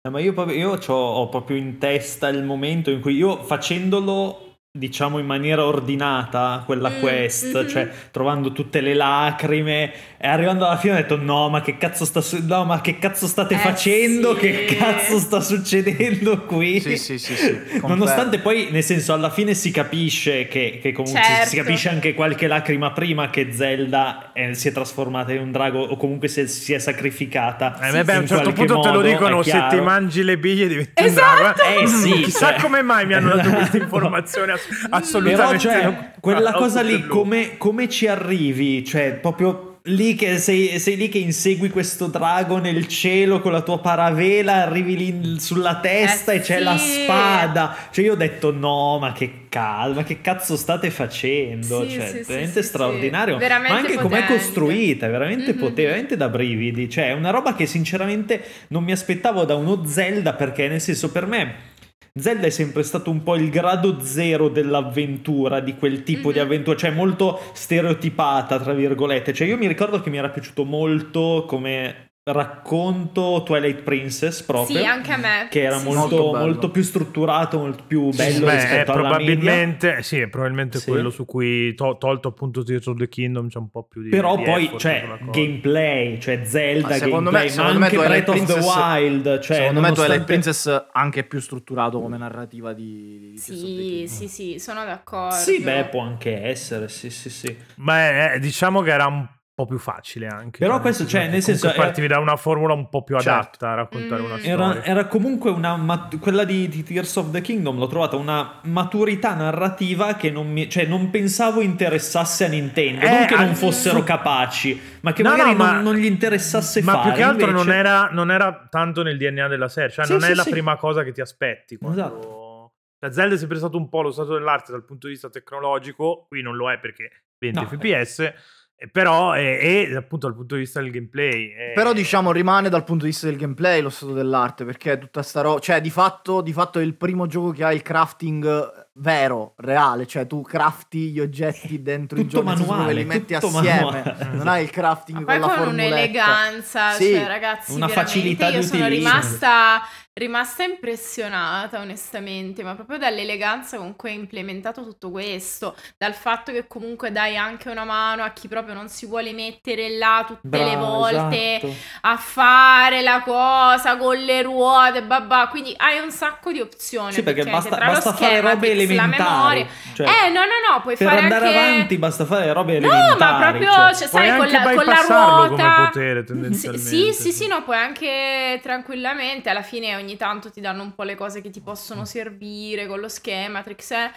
Eh, ma io, proprio- io ho proprio in testa il momento in cui io facendolo diciamo in maniera ordinata quella Mm, quest, mhm. cioè trovando tutte le lacrime e arrivando alla fine ho detto no ma che cazzo sta su- no ma che cazzo state Eh, facendo sì. che cazzo sta succedendo qui Sì, sì, sì, sì, nonostante poi nel senso alla fine si capisce che, che comunque si- si Certo. capisce anche qualche lacrima prima che Zelda eh, si è trasformata in un drago o comunque si è, si è sacrificata Eh, beh, beh, a un certo punto te lo modo, dicono, se ti mangi le biglie diventi Esatto! un drago. Eh sì, Chissà cioè- come mai mi hanno dato questa informazione assolutamente. Però, cioè, non- quella out cosa lì, come, come ci arrivi? Cioè, proprio lì che sei, sei lì che insegui questo drago nel cielo con la tua paravela, arrivi lì sulla testa Eh e c'è sì. la spada. Cioè, io ho detto, no, ma che calma, che cazzo state facendo? Sì, cioè, sì, veramente sì, straordinario. sì. Veramente ma anche com'è potente. costruita, è veramente Mhm. potente, veramente da brividi. Cioè, è una roba che sinceramente non mi aspettavo da uno Zelda perché, nel senso, per me. Zelda è sempre stato un po' il grado zero dell'avventura, di quel tipo di Mhm. avventura, cioè molto stereotipata, tra virgolette. Cioè io mi ricordo che mi era piaciuto molto come racconto Twilight Princess proprio. Sì, anche a me. Che era Sì, molto, Molto bello. molto più strutturato, molto più bello Beh, è rispetto alla media. probabilmente, sì, è probabilmente Sì. quello su cui, to- tolto appunto Tears of the Kingdom, c'è un po' più di Però di poi, cioè, gameplay, cioè Zelda, Ma secondo me- gameplay, ma secondo me anche Twilight Breath of the Princess- Wild. Cioè, Secondo me nonostante- Twilight Princess anche più strutturato come narrativa di, di Tears of the Sì, sì, sì, sono d'accordo. Sì, beh, può anche essere, sì, sì, sì. Beh, eh, diciamo che era un po' più facile anche. Però questo, cioè, nel senso, comunque era- partivi da una formula un po' più Certo. adatta a raccontare Mm. una storia. Era, era comunque una mat- quella di, di Tears of the Kingdom l'ho trovata una maturità narrativa che non mi cioè non pensavo interessasse a Nintendo Eh, non che non fossero su- capaci ma che No, magari no, non, ma- non gli interessasse Ma fare più che altro invece- non, era, non era tanto nel DNA della serie, cioè Sì, non sì, è la sì. prima cosa che ti aspetti. Quando... Esatto. La Zelda è sempre stato un po' lo stato dell'arte dal punto di vista tecnologico, qui non lo è perché 20 No, fps, eh, però è, è appunto dal punto di vista del gameplay. è- Però diciamo rimane dal punto di vista del gameplay lo stato dell'arte perché tutta sta roba, cioè di fatto, di fatto è il primo gioco che ha il crafting vero, reale, cioè tu crafti gli oggetti dentro il Tutto gioco nel senso manuale, li metti tutto assieme, manuale. non hai il crafting Ma con poi la con formuletta. un'eleganza, Sì. cioè ragazzi, Una facilità di io sono utilizzo. rimasta, rimasta impressionata onestamente, ma proprio dall'eleganza con cui hai implementato tutto questo, dal fatto che comunque dai anche una mano a chi proprio non si vuole mettere là tutte le Bravo, volte esatto. a fare la cosa con le ruote, babà, quindi hai un sacco di opzioni. sì perché basta, tra lo basta fare schema, robe Pix, la elementari memoria. cioè, Eh, no, no, no, puoi per fare andare anche... avanti basta fare robe No, elementari ma proprio, cioè. cioè, Puoi sai, con anche la, con la bypassarlo ruota... come potere, Sì, tendenzialmente. sì, sì, sì, no, puoi anche tranquillamente, alla fine ogni tanto ti danno un po' le cose che ti possono servire con lo schematrix, eh.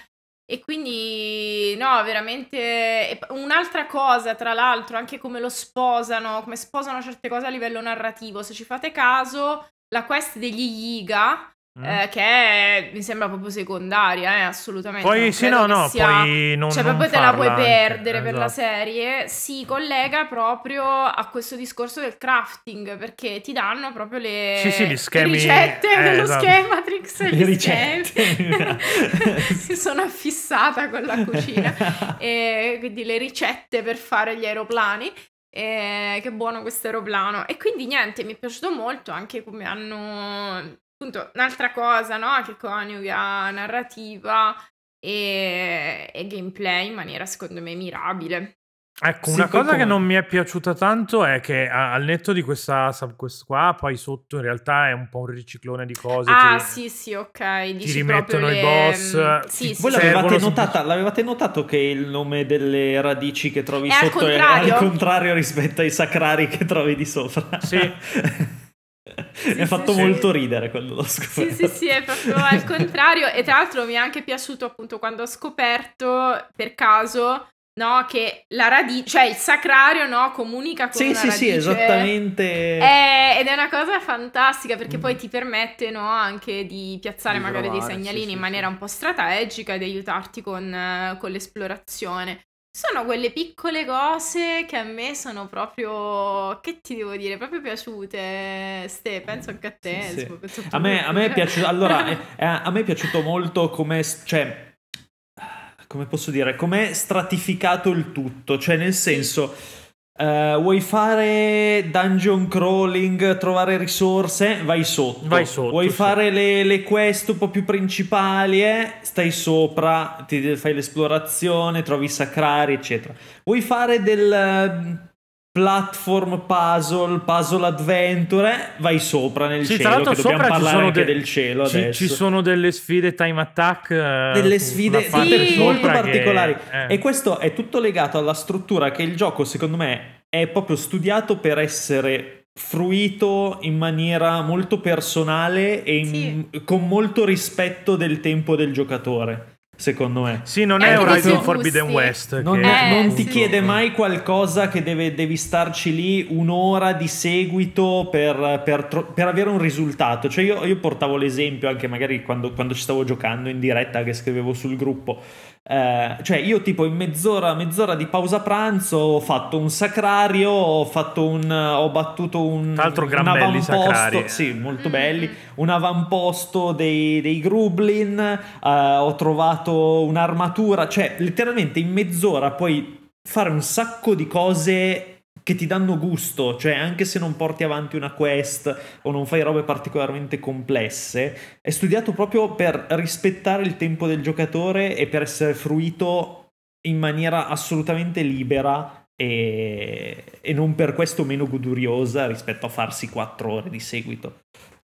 E quindi, no, veramente... Un'altra cosa, tra l'altro, anche come lo sposano, come sposano certe cose a livello narrativo, se ci fate caso, la quest degli Yiga, Mm. eh, che mi sembra proprio secondaria, eh, assolutamente. Poi sì, no, no, sia- poi non cioè, non proprio te la puoi farla anche, perdere per la esatto. serie. Si collega proprio a questo discorso del crafting, perché ti danno proprio le, Sì, sì, gli schemi- le ricette eh, dello esatto. schematrix. Le ricette. si sono affissata con la cucina. e quindi le ricette per fare gli aeroplani. E che buono questo aeroplano. E quindi niente, mi è piaciuto molto anche come hanno. Appunto, un'altra cosa, no? Che coniuga narrativa e, e gameplay in maniera secondo me mirabile. Ecco, Sì, una cosa che come- non mi è piaciuta tanto è che a- al netto di questa sub quest qua, poi sotto in realtà è un po' un riciclone di cose. Ah, ti- sì, sì, ok. Dici rimettono proprio i le- boss, mm, ti- Sì, sì, Voi sì. l'avevate, notata, l'avevate notato che il nome delle radici che trovi È al sotto è contrario? al contrario rispetto ai sacrari che trovi di sopra? Sì. Mi ha sì, fatto sì. molto ridere quando l'ho scoperto. Sì, sì, sì, è proprio al contrario. E tra l'altro mi è anche piaciuto appunto quando ho scoperto per caso, no, che la radice, cioè il sacrario, no, comunica con Sì, sì, sì, radice. esattamente. È- ed è una cosa fantastica perché poi ti permette no, anche di piazzare Di magari trovare, dei segnalini sì, in sì, maniera sì. un po' strategica e di aiutarti con, eh, con l'esplorazione. Sono quelle piccole cose che a me sono proprio, che ti devo dire, proprio piaciute. Ste, penso anche a te. Sì, sì. penso A me, a me è piaciuto. Allora, eh, eh, a me è piaciuto molto come. Cioè. Come posso dire? Come stratificato il tutto. Cioè, nel senso. Eh, vuoi fare dungeon crawling, trovare risorse? Vai sotto. Vai sotto, Vuoi sì. fare le, le quest un po' più principali? Eh? Stai sopra, ti fai l'esplorazione, trovi i sacrari, eccetera. Vuoi fare del platform puzzle, puzzle adventure? Vai sopra nel Sì, tra cielo, l'altro che dobbiamo sopra ci parlare sono anche de- del cielo ci, adesso. ci sono delle sfide time attack. eh, delle sfide sì, molto sopra che- particolari eh. e questo è tutto legato alla struttura che il gioco secondo me è proprio studiato per essere fruito in maniera molto personale e in- con molto rispetto del tempo del giocatore secondo me Sì, non è dei Horizon Forbidden. West. non, che- Eh, non ti sì. chiede mai qualcosa che deve- devi starci lì un'ora di seguito per, per tro- per avere un risultato. Cioè io, io portavo l'esempio anche magari quando, quando ci stavo giocando in diretta che scrivevo sul gruppo. Eh, cioè io tipo in mezz'ora, mezz'ora di pausa pranzo ho fatto un sacrario, ho fatto un... ho battuto un... Tra l'altro gran un avamposto- sacrari. eh. Sì, molto Mm. belli un avamposto dei, dei Grublin, eh, ho trovato un'armatura, cioè letteralmente in mezz'ora puoi fare un sacco di cose che ti danno gusto, cioè anche se non porti avanti una quest o non fai robe particolarmente complesse, è studiato proprio per rispettare il tempo del giocatore e per essere fruito in maniera assolutamente libera e, e non per questo meno goduriosa rispetto a farsi quattro ore di seguito.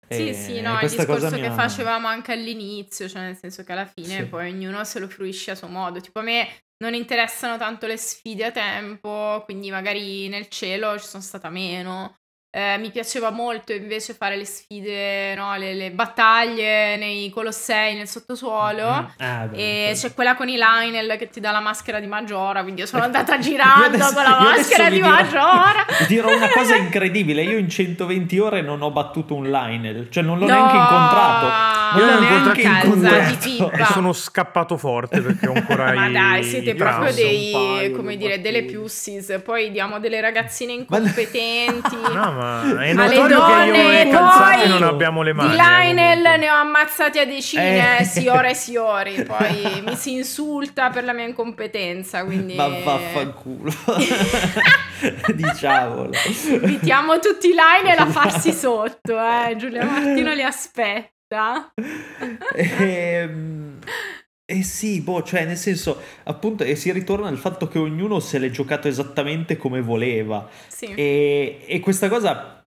Sì, E sì, no, il discorso che ha- facevamo anche all'inizio, cioè nel senso che alla fine Sì. poi ognuno se lo fruisce a suo modo. Tipo a me non interessano tanto le sfide a tempo, quindi magari nel cielo ci sono stata meno. Eh, mi piaceva molto invece fare le sfide, no? le, le battaglie nei colossei, nel sottosuolo. Mm, ah, E c'è quella con i Lionel che ti dà la maschera di Maggiora, quindi io sono andata girando adesso- con la maschera di dirò- Maggiora. dirò una cosa incredibile. Io in 120 ore non ho battuto un Lionel, cioè non l'ho No, neanche incontrato. Non l'ho l'ho neanche incontrato. E sono scappato forte perché ho ancora Ma i- dai, siete i proprio dei, paio come di dire, delle pussies. Poi diamo delle ragazzine incompetenti. No, ma è Ma le notorio che io donne, e non abbiamo le mani. Di eh, Lionel ne ho ammazzati a decine, Eh. signore e signori. Poi mi si insulta per la mia incompetenza. Quindi Ma vaffanculo. Diciamolo. invitiamo tutti i Lionel a farsi sotto. Eh. Giulia Martino li aspetta. Ehm, Eh sì, boh, cioè nel senso, appunto, e si ritorna al fatto che ognuno se l'è giocato esattamente come voleva. Sì. E, e questa cosa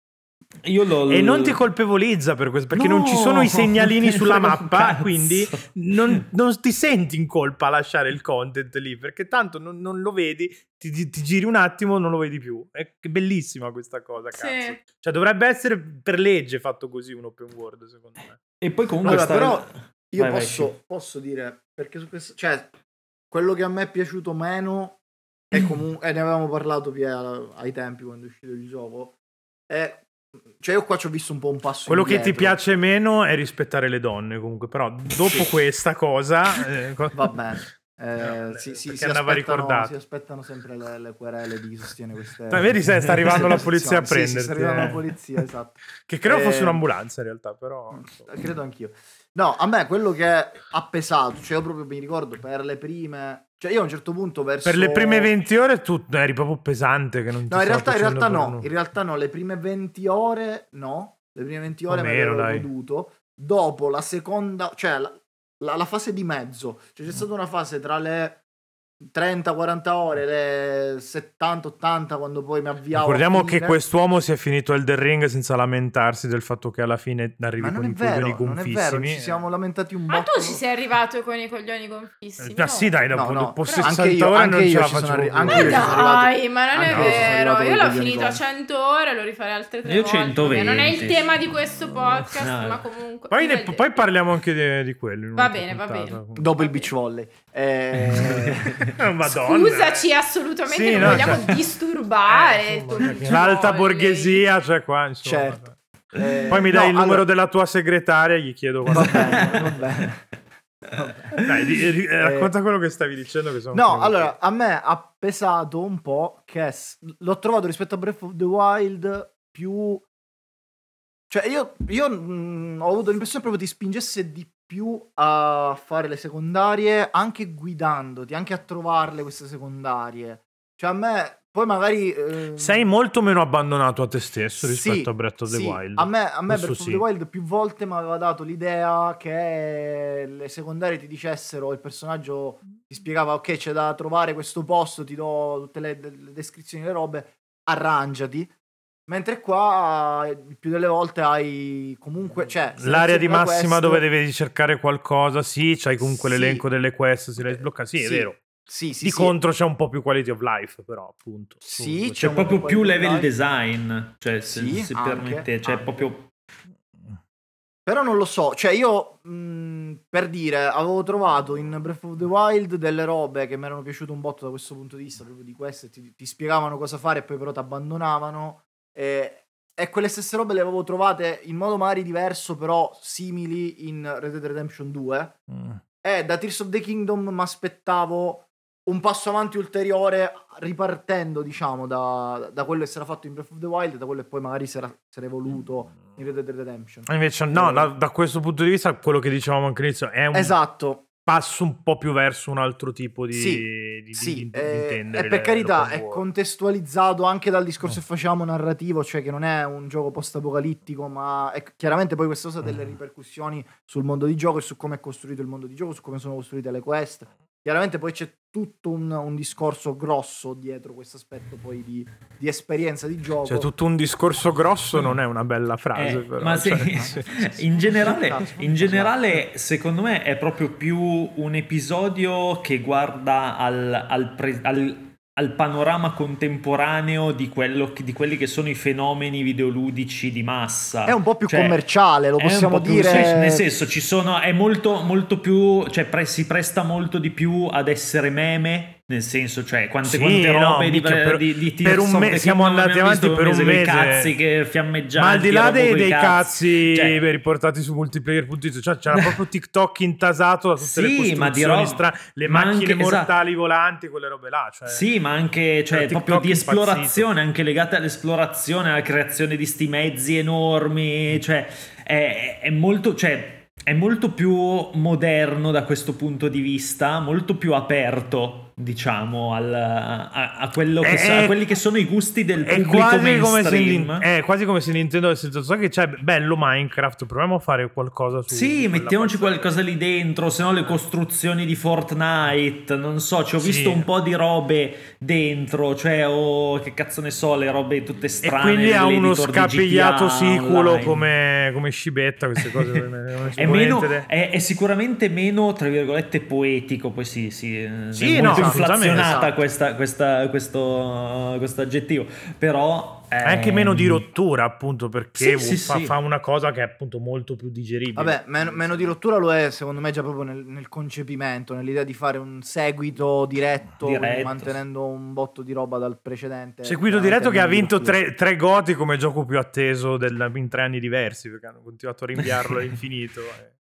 io l'ho... E non ti colpevolizza per questo, perché non ci sono i No, segnalini sulla mappa, cazzo. quindi non, non ti senti in colpa a lasciare il content lì, perché tanto non, non lo vedi, ti, ti- ti giri un attimo, non lo vedi più. È bellissima questa cosa, Sì. cazzo. Cioè dovrebbe essere per legge fatto così un open world, secondo me. E poi comunque Allora, sta... però io Vai, posso, sì. posso dire, perché su questo, cioè, quello che a me è piaciuto meno, è comunque, e ne avevamo parlato Pia, ai tempi quando è uscito il gioco, è, cioè io qua ci ho visto un po' un passo Quello che ti indietro. piace meno è rispettare le donne, comunque, però dopo questa cosa... eh, Va bene. Eh, No, sì, sì, perché si, andava aspettano, ricordato. si aspettano sempre le, le querele di chi sostiene queste vedi se sta arrivando la polizia a Sì, sì, prenderti, sta arrivando eh. la polizia, esatto. Che credo fosse Eh, un'ambulanza in realtà, però... Credo anch'io. No, a me quello che ha pesato, cioè io proprio mi ricordo per le prime... Cioè io a un certo punto verso... Per le prime 20 ore tu eri proprio pesante che non No, in realtà, in realtà no, nu- in realtà no, le prime 20 ore no, le prime 20 ore O me l'ero goduto. Dopo la seconda, cioè la, la- la fase di mezzo, cioè c'è stata una fase tra le 30-40 ore, le 70-80 quando poi mi avviavo. Ricordiamo che quest'uomo si è finito Elden Ring senza lamentarsi del fatto che alla fine arrivi Ma con i coglioni vero, non è vero, gonfissimi. ci siamo lamentati un Ma botto. tu ci sei arrivato con i coglioni gonfissimi. Ma no? sì, dai, No, dopo, no, dopo però 60 anche io- ore anche non io ce la facevo arri- anche Ma io dai, ma non è vero. Io l'ho finito a gonfi. 100 ore, lo rifarei altre tre Io volte. 120. Non è il tema di questo podcast, No. ma comunque. Poi, ne- il- poi parliamo anche di, di quello. Va bene, va bene. Dopo il beach volley. Eh, Eh, Madonna. Scusaci, assolutamente Sì, non no, vogliamo cioè- disturbare. Eh, i L'alta volley. borghesia, cioè qua, insomma. Certo. eh, Poi mi dai no, il numero allora- della tua segretaria e gli chiedo Va quando... bene, va bene. Dai, eh, racconta quello che stavi dicendo che sono No, allora, a me ha pesato un po' che l'ho trovato rispetto a Breath of the Wild più... Cioè, io, io mm, ho avuto l'impressione proprio ti spingesse di più a fare le secondarie, anche guidandoti, anche a trovarle queste secondarie. Cioè, a me... Poi magari... eh, Sei molto meno abbandonato a te stesso sì, rispetto a Breath of the sì. Wild. A me, a me Breath sì. of the Wild più volte mi aveva dato l'idea che le secondarie ti dicessero, il personaggio ti spiegava, ok, c'è da trovare questo posto, ti do tutte le, le descrizioni, le robe, arrangiati. Mentre qua il più delle volte hai comunque... Cioè, L'area di massima quest- dove devi cercare qualcosa, sì, c'hai comunque Sì. l'elenco delle quest, si le sblocca, sì, è Sì, vero. Sì, sì, di sì. contro c'è un po' più quality of life, però, appunto. Sì, C'è un proprio più level live. design, cioè se Sì, si anche, permette, cioè anche. proprio Però non lo so, cioè io mh, per dire, avevo trovato in Breath of the Wild delle robe che mi erano piaciute un botto da questo punto di vista, proprio di queste, ti, ti spiegavano cosa fare e poi però ti abbandonavano. E, e quelle stesse robe le avevo trovate in modo magari diverso, però simili in Red Dead Redemption 2. Mm. E da Tears of the Kingdom mi aspettavo un passo avanti ulteriore ripartendo, diciamo, da, da quello che si era fatto in Breath of the Wild, da quello che poi magari si era, si era evoluto in Red Dead Redemption. Invece, no, da, da questo punto di vista, quello che dicevamo anche all'inizio è un Esatto, passo un po' più verso un altro tipo di, Sì, di, sì, di- di eh, e per carità è contestualizzato anche dal discorso Eh. che facevamo narrativo, cioè che non è un gioco post-apocalittico, ma è chiaramente poi questa cosa ha delle Mm. ripercussioni sul mondo di gioco e su come è costruito il mondo di gioco, su come sono costruite le quest. Chiaramente poi c'è tutto un, un discorso grosso dietro questo aspetto poi di, di esperienza di gioco. Cioè, tutto un discorso grosso non è una bella frase, Eh, però. ma sì, cioè, in generale, Cazzo, in generale, secondo me è proprio più un episodio che guarda al, al pre- al- al panorama contemporaneo di, quello di quelli che sono i fenomeni videoludici di massa. È un po' più Cioè, commerciale, lo possiamo po' più- dire. sì, nel senso, ci sono, è molto, molto più, cioè pre- si presta molto di più ad essere meme. Nel senso, cioè, quante, Sì, quante no, robe di, minchia, per- di, di per un of me- the siamo andati avanti per un i mese. cazzi che fiammeggianti. Ma al di là dei, dei cazzi. Cioè, riportati su multiplayer.it, cioè c'era proprio TikTok intasato da tutte le Sì, costruzioni ma di roba- stra- le ma macchine anche- esatto. mortali volanti, quelle robe là. Cioè, Sì, ma anche cioè, proprio di impazzito. esplorazione, anche legate all'esplorazione, alla creazione di sti mezzi enormi, cioè è, è molto, cioè, è molto più moderno da questo punto di vista, molto più aperto, diciamo, al- a, a quello che È- so- a quelli che sono i gusti del È pubblico quasi, come se, mainstream. è quasi come se Nintendo avesse detto: So che c'è bello Minecraft, proviamo a fare qualcosa su. Sì, mettiamoci parte." qualcosa lì dentro, se no le costruzioni di Fortnite, non so, ci ho Sì. visto un po' di robe dentro, cioè, oh, che cazzo ne so, le robe tutte E strane. quindi ha uno scapigliato siculo come, come scibetta, queste cose. È, meno, è, è sicuramente meno, tra virgolette, poetico, poi sì, sì, eh, Sì, no, inflazionata esatto. questa, questa- questo, questo aggettivo, però... È anche ehm, meno di rottura, appunto, perché Sì, sì, fa, sì. fa una cosa che è appunto molto più digeribile. Vabbè, meno, meno di rottura lo è secondo me già proprio nel, nel concepimento, nell'idea di fare un seguito diretto, Diretto, mantenendo un botto di roba dal precedente. Seguito diretto che ha vinto tre, tre goti come gioco più atteso del- in tre anni diversi, perché hanno continuato a rinviarlo all'infinito. eh.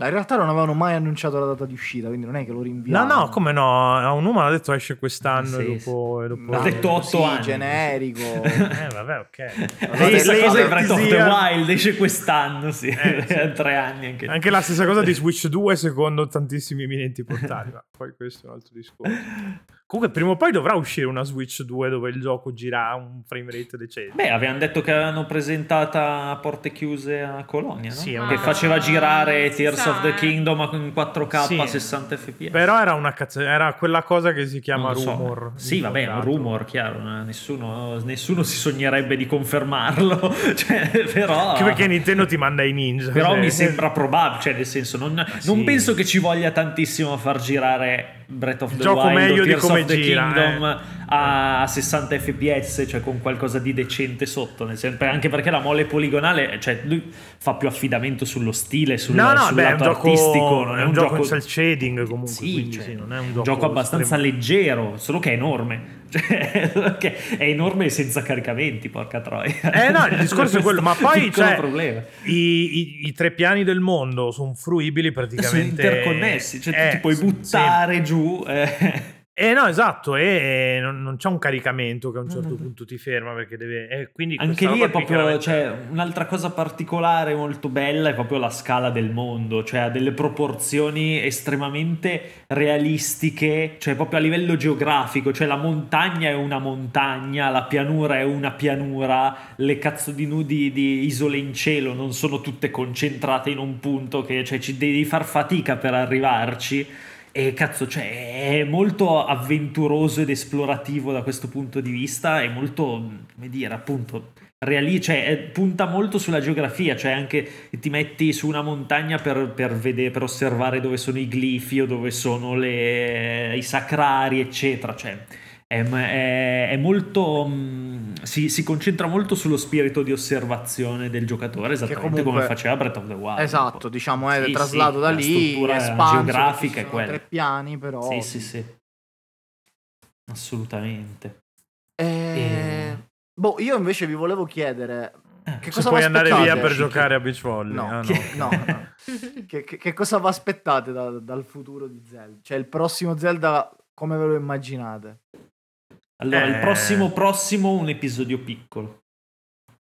Ma in realtà non avevano mai annunciato la data di uscita, quindi non è che lo No, rinviano. no, come no? A un umano ha detto esce quest'anno Sì, e dopo... E dopo Ha detto otto sì, anni. generico. Eh, vabbè, ok. Allora, La stessa lei- cosa lei- di Breath of the Wild esce quest'anno, sì, Eh, sì. tre anni anche. Anche la stessa cosa di Switch 2 secondo tantissimi eminenti portali, ma poi questo è un altro discorso. Comunque prima o poi dovrà uscire una Switch 2 dove il gioco gira a un frame rate decente. Beh, avevano detto che avevano presentata a porte chiuse a Colonia, no? Sì, è che faceva girare si Tears of the eh. Kingdom in 4K Sì. a 60 fps. Però era una cazzo, era quella cosa che si chiama so. rumor. Sì, vabbè, è un rumor, chiaro. eh, Nessuno, nessuno si sognerebbe di confermarlo. cioè, però. Anche perché Nintendo ti manda i ninja. Però cioè. mi sembra probabile, cioè nel senso, non, non sì. penso che ci voglia tantissimo a far girare Breath of the Gioco Wild meglio di come of the gira, Kingdom eh. a 60 fps, cioè con qualcosa di decente sotto, nel senso- anche perché la mole poligonale, cioè lui fa più affidamento sullo stile, sul, No, no, sul beh, un lato gioco, artistico, non è un gioco in cel shading comunque, Sì, quindi cioè, sì, non è un un gioco, gioco abbastanza estremo. leggero, solo che è enorme. Cioè, è enorme senza caricamenti, porca troia. Eh no, il discorso è quello, ma poi cioè, problema. I, i- i tre piani del mondo sono fruibili sono praticamente. interconnessi, cioè Eh, tu ti puoi sì. buttare giù. eh. Eh no, esatto, e non, non c'è un caricamento che a un certo punto ti ferma perché deve... eh, quindi Anche lì è proprio, chiaramente- cioè, un'altra cosa particolare molto bella è proprio la scala del mondo, cioè ha delle proporzioni estremamente realistiche, cioè proprio a livello geografico, cioè la montagna è una montagna, la pianura è una pianura, le cazzo di nudi di isole in cielo non sono tutte concentrate in un punto che cioè, ci devi far fatica per arrivarci. E cazzo, cioè, è molto avventuroso ed esplorativo da questo punto di vista, è molto, come dire, appunto, reali- cioè, è- punta molto sulla geografia, cioè anche ti metti su una montagna per, per vedere, per osservare dove sono i glifi o dove sono le- i sacrari, eccetera, cioè, è, è- è molto, mh, si, si concentra molto sullo spirito di osservazione del giocatore, esattamente comunque- come faceva Breath of the Wild. Esatto, diciamo, è Sì, traslato sì, da la lì, struttura espanso, geografica è quella. tre piani, però... Sì, sì, sì. Assolutamente. Eh, Boh, io invece vi volevo chiedere... Eh, Che Se cosa puoi andare aspettate? via per Che- giocare a beach volley. No, ah, che- no, no. che, che- che cosa vi aspettate da- dal futuro di Zelda? Cioè, il prossimo Zelda, come ve lo immaginate? Allora, il Eh. prossimo prossimo un episodio piccolo.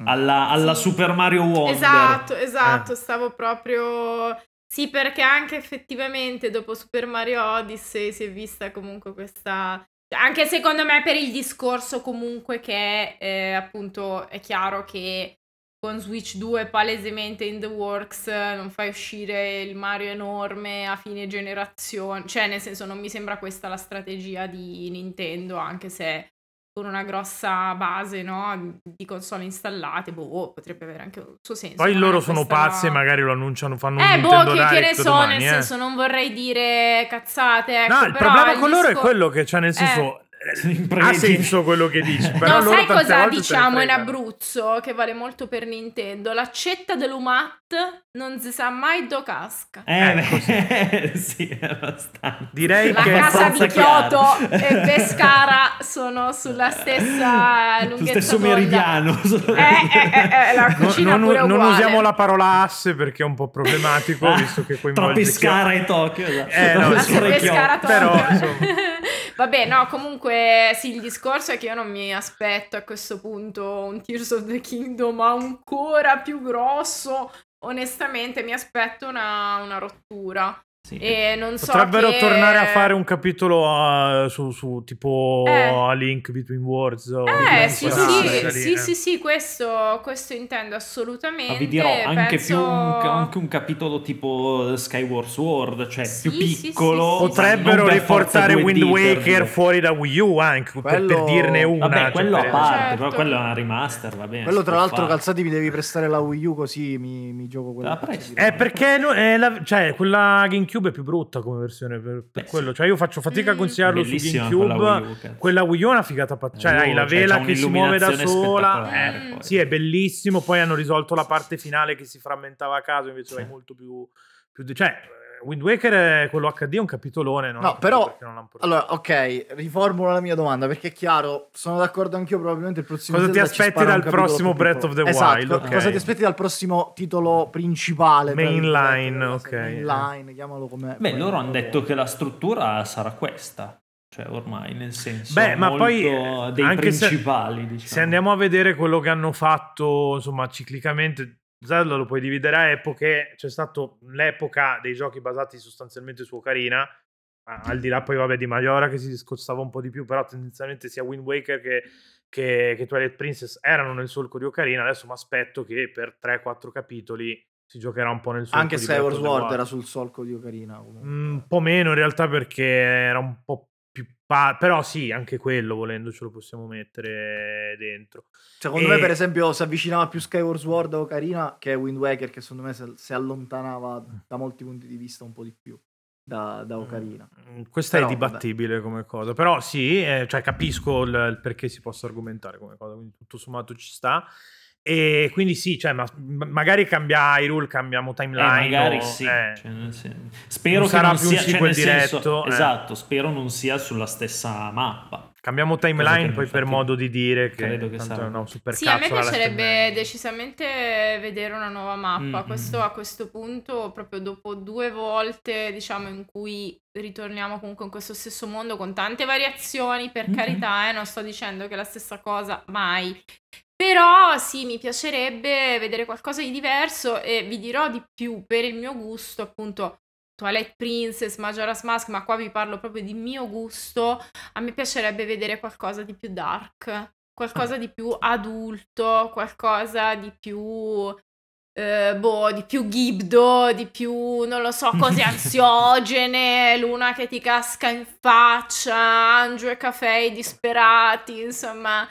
Mm. Alla, alla Sì. Super Mario Wonder. Esatto, Eh. esatto, stavo proprio... Sì, perché anche effettivamente dopo Super Mario Odyssey si è vista comunque questa... Anche secondo me per il discorso comunque che eh, appunto è chiaro che con Switch 2 palesemente in the works, non fai uscire il Mario enorme a fine generazione, cioè nel senso non mi sembra questa la strategia di Nintendo, anche se con una grossa base no, di console installate, boh, potrebbe avere anche un suo senso. Poi loro sono pazzi e magari lo annunciano, fanno un Eh, boh, Nintendo che, che ne Direct so, domani, nel eh. senso non vorrei dire cazzate, ecco, No, il problema il con loro è quello che, cioè, nel senso, Sì, eh, ha senso quello che dici. Però no, sai cosa diciamo in. Abruzzo che vale molto per Nintendo? L'accetta dell'Umat non si sa mai do casca. Eh, beh, sì. Direi La che casa di Kyoto chiaro. e Pescara sono sulla stessa Sullo lunghezza stesso d'onda. meridiano. Eh, eh, eh, eh, la No- cucina non, è non uguale. usiamo la parola asse perché è un po' problematico, visto che Tra coinvolge Pescara e Tokyo. esatto. Eh, no, La sì. Pescara e Kyoto. Però, Tokyo. insomma. Vabbè, no, comunque sì, il discorso è che io non mi aspetto a questo punto un Tears of the Kingdom ancora più grosso. Onestamente mi aspetto una, una rottura. Sì. E non so Potrebbero che- tornare a fare un capitolo a- su, su tipo Eh. a Link Between Worlds. o Eh sì sì, sì, eh. sì, sì, questo, questo intendo assolutamente. Ma vi dirò anche penso- più un, anche un capitolo tipo Skyward Sword, cioè Sì, più piccolo. sì, sì. Potrebbero per riportare forza 2D Wind per Waker fuori da Wii U anche per- per, Quello- dirne una. Vabbè, cioè, quello a per- parte, Certo. però quello è una remaster, va bene. Quello tra l'altro calzati mi devi prestare la Wii U così mi, mi gioco quello. Ah, di Eh, perché no- è la- cioè, quella GameCube è più brutta come versione per, per Beh, quello. Cioè, io faccio fatica a Mm. consigliarlo su GameCube. quella Quella Wii Wii, U, cazzo. U è una figata pazzesca. Cioè, Oh, hai la cioè, vela che si muove da sola. Mm. poi. Sì, è bellissimo. Poi hanno risolto la parte finale che si frammentava a caso. Invece Sì. vai molto più. più cioè, eh, Wind Waker è quello HD è un capitolone. Non No, però-. Allora, ok, riformulo la mia domanda perché è chiaro, sono d'accordo anch'io, probabilmente il prossimo Cosa ti aspetti dal prossimo Breath of the Esatto, Wild, co- ok. Cosa ti aspetti dal prossimo titolo principale? Mainline, ok. Mainline, chiamalo come Beh, come- loro hanno detto che la struttura sarà questa. Cioè, ormai, nel senso Beh, ma molto poi, dei anche se- principali, diciamo. Se andiamo a vedere quello che hanno fatto, insomma, ciclicamente, Zelda lo puoi dividere a epoche. C'è stato l'epoca dei giochi basati sostanzialmente su Ocarina, al di là poi, vabbè, di Majora che si discostava un po' di più, però tendenzialmente sia Wind Waker che, che, che Twilight Princess erano nel solco di Ocarina. Adesso mi aspetto che per 3-4 capitoli si giocherà un po' nel solco Anche di Skyward Sword era sul solco di Ocarina. comunque. Mm, Un po' meno in realtà perché era un po'. Pa- però sì, anche quello volendo ce lo possiamo mettere dentro. Secondo E- me, per esempio, si avvicinava più Skyward Sword a Ocarina che Wind Waker, che secondo me si, allontanava da molti punti di vista un po' di più da, da Ocarina. Mm, Questa Però, è dibattibile come cosa, però sì, eh, cioè capisco il, il perché si possa argomentare come cosa, quindi tutto sommato ci sta. E quindi sì, cioè, ma, ma- magari cambia Hyrule, cambiamo Eh, timeline. magari o- sì. eh. cioè, Spero Non che sarà non più un sia cioè, nel senso- diretto, eh. Esatto, spero non sia sulla stessa mappa. Cambiamo timeline poi per modo di dire che, credo che sarà. una super Sì, a me piacerebbe decisamente vedere una nuova mappa. Mm, Questo mm. a questo punto, proprio dopo due volte, diciamo, in cui ritorniamo comunque in questo stesso mondo con tante variazioni, per Mhm. carità, eh, non sto dicendo che è la stessa cosa mai. Però sì, mi piacerebbe vedere qualcosa di diverso e vi dirò di più per il mio gusto, appunto. Twilight Princess, Majora's Mask, ma qua vi parlo proprio di mio gusto. A me piacerebbe vedere qualcosa di più dark, qualcosa di più adulto, qualcosa di più eh, boh, di più ghibdo, di più, non lo so, cose ansiogene, luna che ti casca in faccia, angio e caffè disperati, insomma,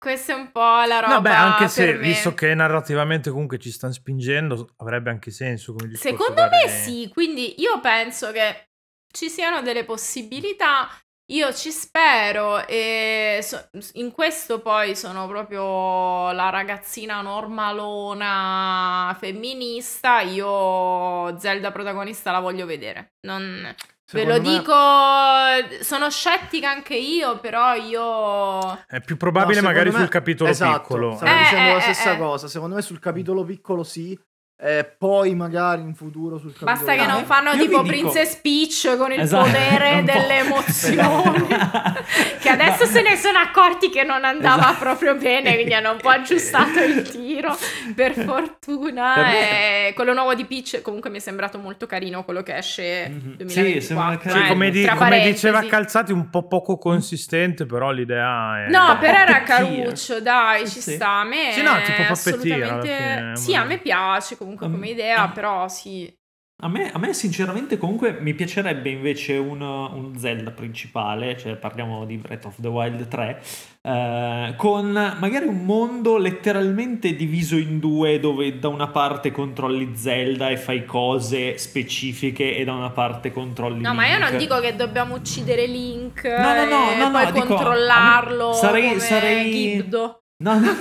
questa è un po' la roba No, beh, anche se me. visto che narrativamente comunque ci stanno spingendo, avrebbe anche senso come. Secondo me dare- sì, quindi io penso che ci siano delle possibilità, io ci spero e so- in questo poi sono proprio la ragazzina normalona femminista, io Zelda protagonista la voglio vedere. Non... Ve lo me- dico, sono scettica anche io, però io... È più probabile No, magari me- sul capitolo esatto, piccolo. Stavo Eh, dicendo eh, la stessa eh. cosa. Secondo me sul capitolo piccolo sì. E poi magari in futuro sul Basta capitolo che non eh, fanno io tipo Princess Peach con il Esatto, potere delle emozioni. che adesso se ne sono accorti che non andava Esatto. proprio bene, quindi hanno un po' aggiustato il tiro. Per fortuna. Per me- E quello nuovo di Peach comunque mi è sembrato molto carino quello che esce Mhm. 2024. Sì, sembra eh, come, di- come diceva Calzati, un po' poco consistente, però l'idea è... No, però era caruccio, dai, ci Sì. sta. A me Sì, no, tipo assolutamente... fine, Sì, a me piace comunque come Um, idea, um, però sì. A me, a me sinceramente comunque mi piacerebbe invece un, un Zelda principale, cioè parliamo di Breath of the Wild 3, eh, con magari un mondo letteralmente diviso in due dove da una parte controlli Zelda e fai cose specifiche e da una parte controlli No, ma io Link. non dico che dobbiamo uccidere Link No, no, no, e no, no, poi dico, controllarlo me- sarei- sarei-. No, no,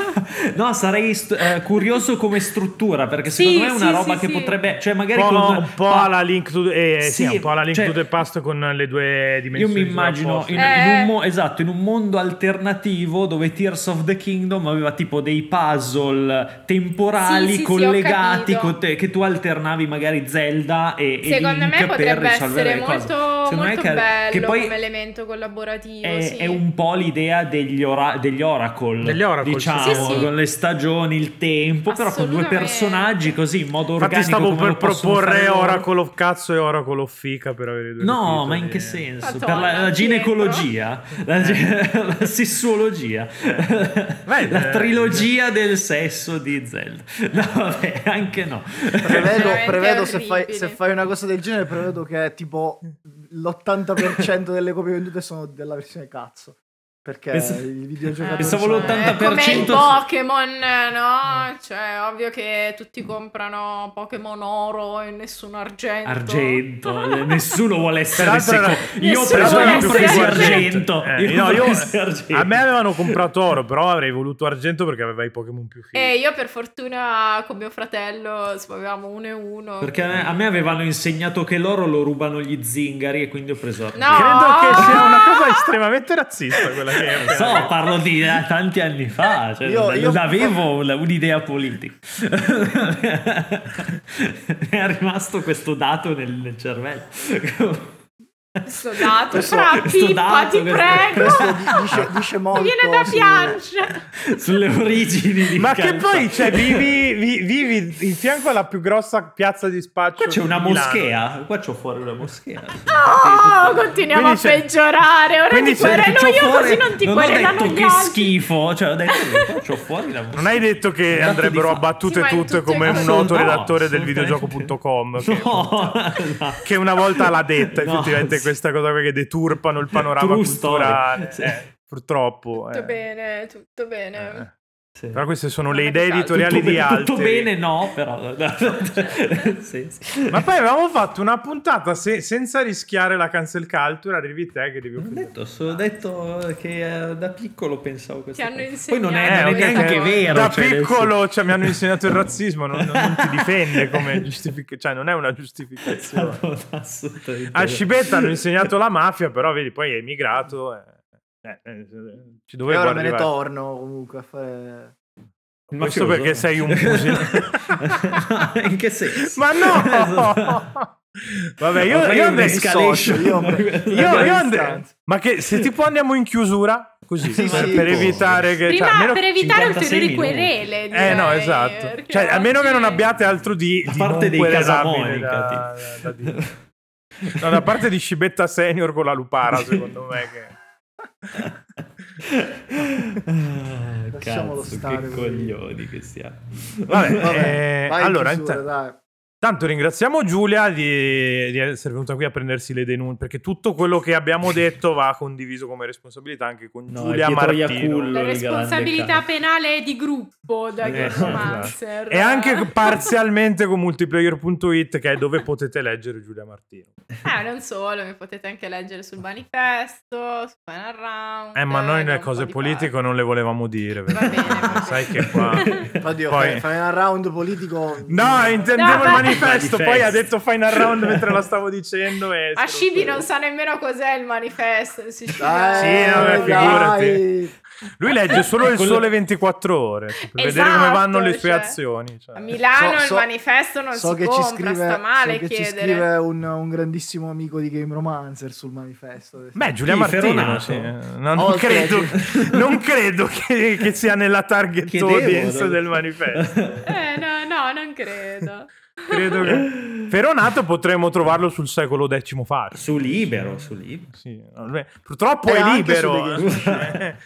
no, sarei st- eh, curioso come struttura perché Sì, secondo me è una sì, roba sì, che sì. potrebbe, cioè magari Un po', con un po' pa- alla Link to the, eh, sì, Sì, un po' alla Link cioè- to the Past con le due Io dimensioni. mi immagino in, sovrapposte. in Eh. un mo- esatto, in un mondo alternativo dove Tears of the Kingdom aveva tipo dei puzzle temporali Sì, sì, sì, collegati con te- che tu alternavi magari Zelda e, e Secondo Link me per potrebbe risolvere essere molto, molto che- bello che poi come elemento collaborativo. è, sì. è un po' l'idea degli, ora- degli Oracle, Degli Oracle, diciamo, sì. Sì, con le stagioni, il tempo, però con due personaggi così in modo Infatti organico. stavo come per proporre. Oracle of Cazzo e Oracle of Fica per avere due No, ma in che senso? Madonna, per la, la ginecologia, la, la sessuologia, Beh, la eh, trilogia del sesso di Zelda. No, vabbè, anche no. prevedo, prevedo se, fai, se fai una cosa del genere prevedo che tipo l'80% delle copie vendute sono della versione cazzo perché Pens- i videogiocatori Pensavo sono- l'80% È come il 80% Pokémon, no? Cioè, ovvio che tutti comprano Pokémon oro e nessun argento. Argento, eh, nessuno vuole essere secondo. Io ho Nessuno preso, io ho preso argento. argento. Eh, Io no, ho io- preso argento. a me avevano comprato oro, però avrei voluto argento perché aveva i Pokémon più fighi. E io per fortuna con mio fratello avevamo uno e uno. Perché a me, a me avevano insegnato che l'oro lo rubano gli zingari e quindi ho preso argento. No. Credo che sia una cosa estremamente razzista quella Non so, parlo di eh, tanti anni fa, cioè, Io- non, io- avevo un'idea politica. Mi è rimasto questo dato nel, nel cervello. Questo dato, Questo- fra questo Pippa, dato, ti questo- prego. questo di- dice, dice Mi molto viene da piangere. Sulle origini di Ma che poi cioè, vivi, vi- vivi in fianco alla più grossa piazza di spaccio. Qua c'è una Milano. moschea, qua c'ho fuori una moschea. Oh, continuiamo Quindi a c'è- peggiorare. Ora ti querelo io fuori- così non ti non querelano gli che altri. schifo, cioè ho detto che c'ho fuori la moschea. Non hai detto che Dato andrebbero abbattute Sì, tutte tutte come un noto No, redattore del videogioco.com che, No, no. che una volta l'ha detta No, effettivamente. Questa cosa qui che deturpano il panorama True culturale. sì. Eh, purtroppo. Tutto eh. bene, tutto bene. Sì. Però queste sono le idee editoriali tutto, di altri. tutto bene, no, però. Sì, sì. Ma poi avevamo fatto una puntata se- senza rischiare la cancel culture. Arrivi te che devi ho detto, solo detto che eh, da piccolo pensavo questo. Ti hanno Poi non è, insegnato. non è Eh, neanche che vero. Da cioè, piccolo cioè, mi hanno insegnato il razzismo, non, non- non ti difende come giustificazione, cioè non è una giustificazione. senso- Assolutamente. A Scibetta hanno insegnato la mafia, però vedi, poi è emigrato. eh, eh, eh, ci e dovevo ora me ne arrivare. torno comunque a fare Il Questo perché sei un pusilano. In che senso? Ma no! Vabbè, io, io andrei un'escalation. io- Io, io andrei-. Ma che se tipo andiamo in chiusura così Sì, per, sì, per evitare che Prima cioè, almeno- per evitare 56 ulteriori querele. Eh no, esatto. Cioè, a meno che non abbiate altro di, A di parte non dei Casamonica, da, da dire. No, da parte di Scibetta Senior con la lupara, secondo me che Ah, Lasciamolo cazzo, stare, che coglioni che siamo. Vabbè, eh, allora chiusura. Tanto ringraziamo Giulia di, di essere venuta qui a prendersi le denunce, perché tutto quello che abbiamo detto va condiviso come responsabilità anche con No, Giulia Martino. La responsabilità penale è di gruppo da Eh, Geomancer. E anche parzialmente con multiplayer.it che è dove potete leggere Giulia Martino. Eh, non solo, mi potete anche leggere sul manifesto, su Final Round. Eh, ma noi le cose politiche parte. non le volevamo dire. Va bene, Sai che qua... Oddio, Poi- un round politico No, intendevo No, il vabbè, manifesto, poi ha detto final round mentre la stavo dicendo. E A Shibi non sa nemmeno cos'è il manifesto. Sicilia. Dai, Sì, vabbè, dai. figurati. Lui legge solo il sole 24 ore per vedere Esatto, come vanno le sue cioè, azioni. cioè. A Milano So- il so- manifesto non so si che compra, ci scrive, sta male so che ci chiedere. scrive un, un grandissimo amico di Game Romancer sul manifesto. Beh, Giulia Chi, Martino, sì. No, non, credo, non credo che, che sia nella target Chiedevo, audience no? del manifesto. Eh, no, no, non credo. Credo che... Feronato potremmo trovarlo sul secolo X fascio. Su libero, su libero. Sì, vabbè, purtroppo E è su libero. Game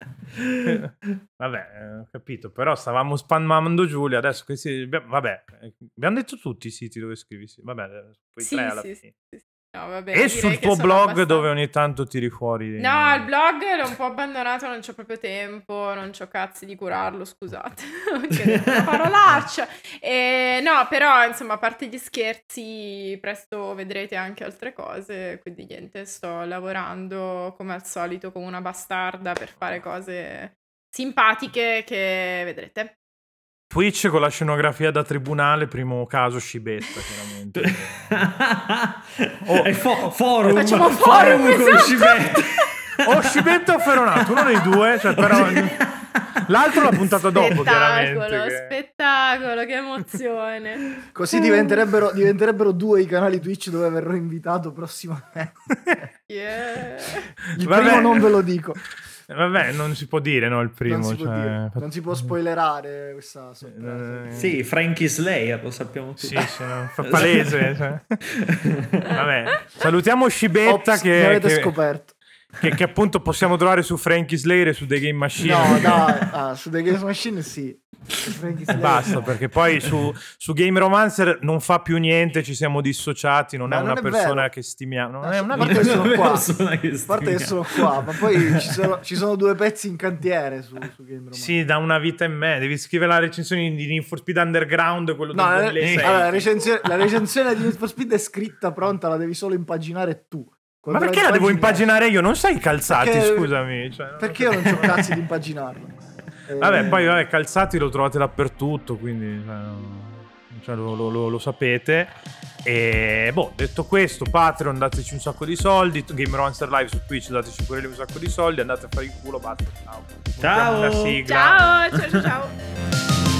vabbè, eh, ho capito, però stavamo spammando Giulia, adesso che si... abbiamo- Vabbè, eh, abbiamo detto tutti i siti dove scrivi, sì. vabbè, quei Sì, tre alla sì, fine. sì, sì. No, vabbè, E sul tuo blog abbastanza- dove ogni tanto tiri fuori... No, il blog l'ho un po' abbandonato, non c'ho proprio tempo, non c'ho cazzi di curarlo, scusate. una parolaccia. E, no, però, insomma, a parte gli scherzi, presto vedrete anche altre cose, quindi niente, sto lavorando come al solito come una bastarda per fare cose simpatiche che vedrete. Twitch con la scenografia da tribunale, primo caso scibetta, chiaramente. Oh. È fo- forum, Facciamo forum, con esatto. Scibetta. o scibetta o feronato, uno dei due, cioè, però... L'altro l'ha puntata dopo, chiaramente. Spettacolo, che- spettacolo, che emozione. Così diventerebbero, diventerebbero due i canali Twitch dove verrò invitato prossimamente. Yeah. Il Vabbè. primo non ve lo dico. Vabbè, non si può dire, no, il primo. non, si può cioè, non si può spoilerare questa sorpresa. Eh, Sì, Frankie Slayer, lo sappiamo tutti. Sì, sì, no, fa palese. cioè. Vabbè, salutiamo Scibetta Ops, che, mi avete che- scoperto. che- che appunto possiamo trovare su Frankie Slayer e su The Game Machine. No, dai, ah, su The Games Machine sì. Basta, perché poi su, su Game Romancer non fa più niente, ci siamo dissociati, non Ma è non una è persona vero. che stimiamo. Non Ah, è una a parte che sono qua. che parte che sono qua, ma poi ci sono, ci sono due pezzi in cantiere su, su Game Romancer. Sì, da una vita e me. Devi scrivere la recensione di Need for Speed Underground, quello No, del la, 2006. allora, la recensione, la recensione di Need for Speed è scritta, pronta, la devi solo impaginare tu. Ma Quando perché la devo impagini- impaginare io? Non sai i calzati, Perché- scusami. cioè, non- Perché io non ho cazzi di impaginarlo. Eh, Vabbè, poi vabbè, calzati lo trovate dappertutto, quindi cioè, cioè, lo, lo- lo- lo sapete. E boh, detto questo, Patreon dateci un sacco di soldi, Game Romancer Live su Twitch dateci pure lì un sacco di soldi, andate a fare il culo, basta. Ciao. Ciao, ciao, ciao. ciao.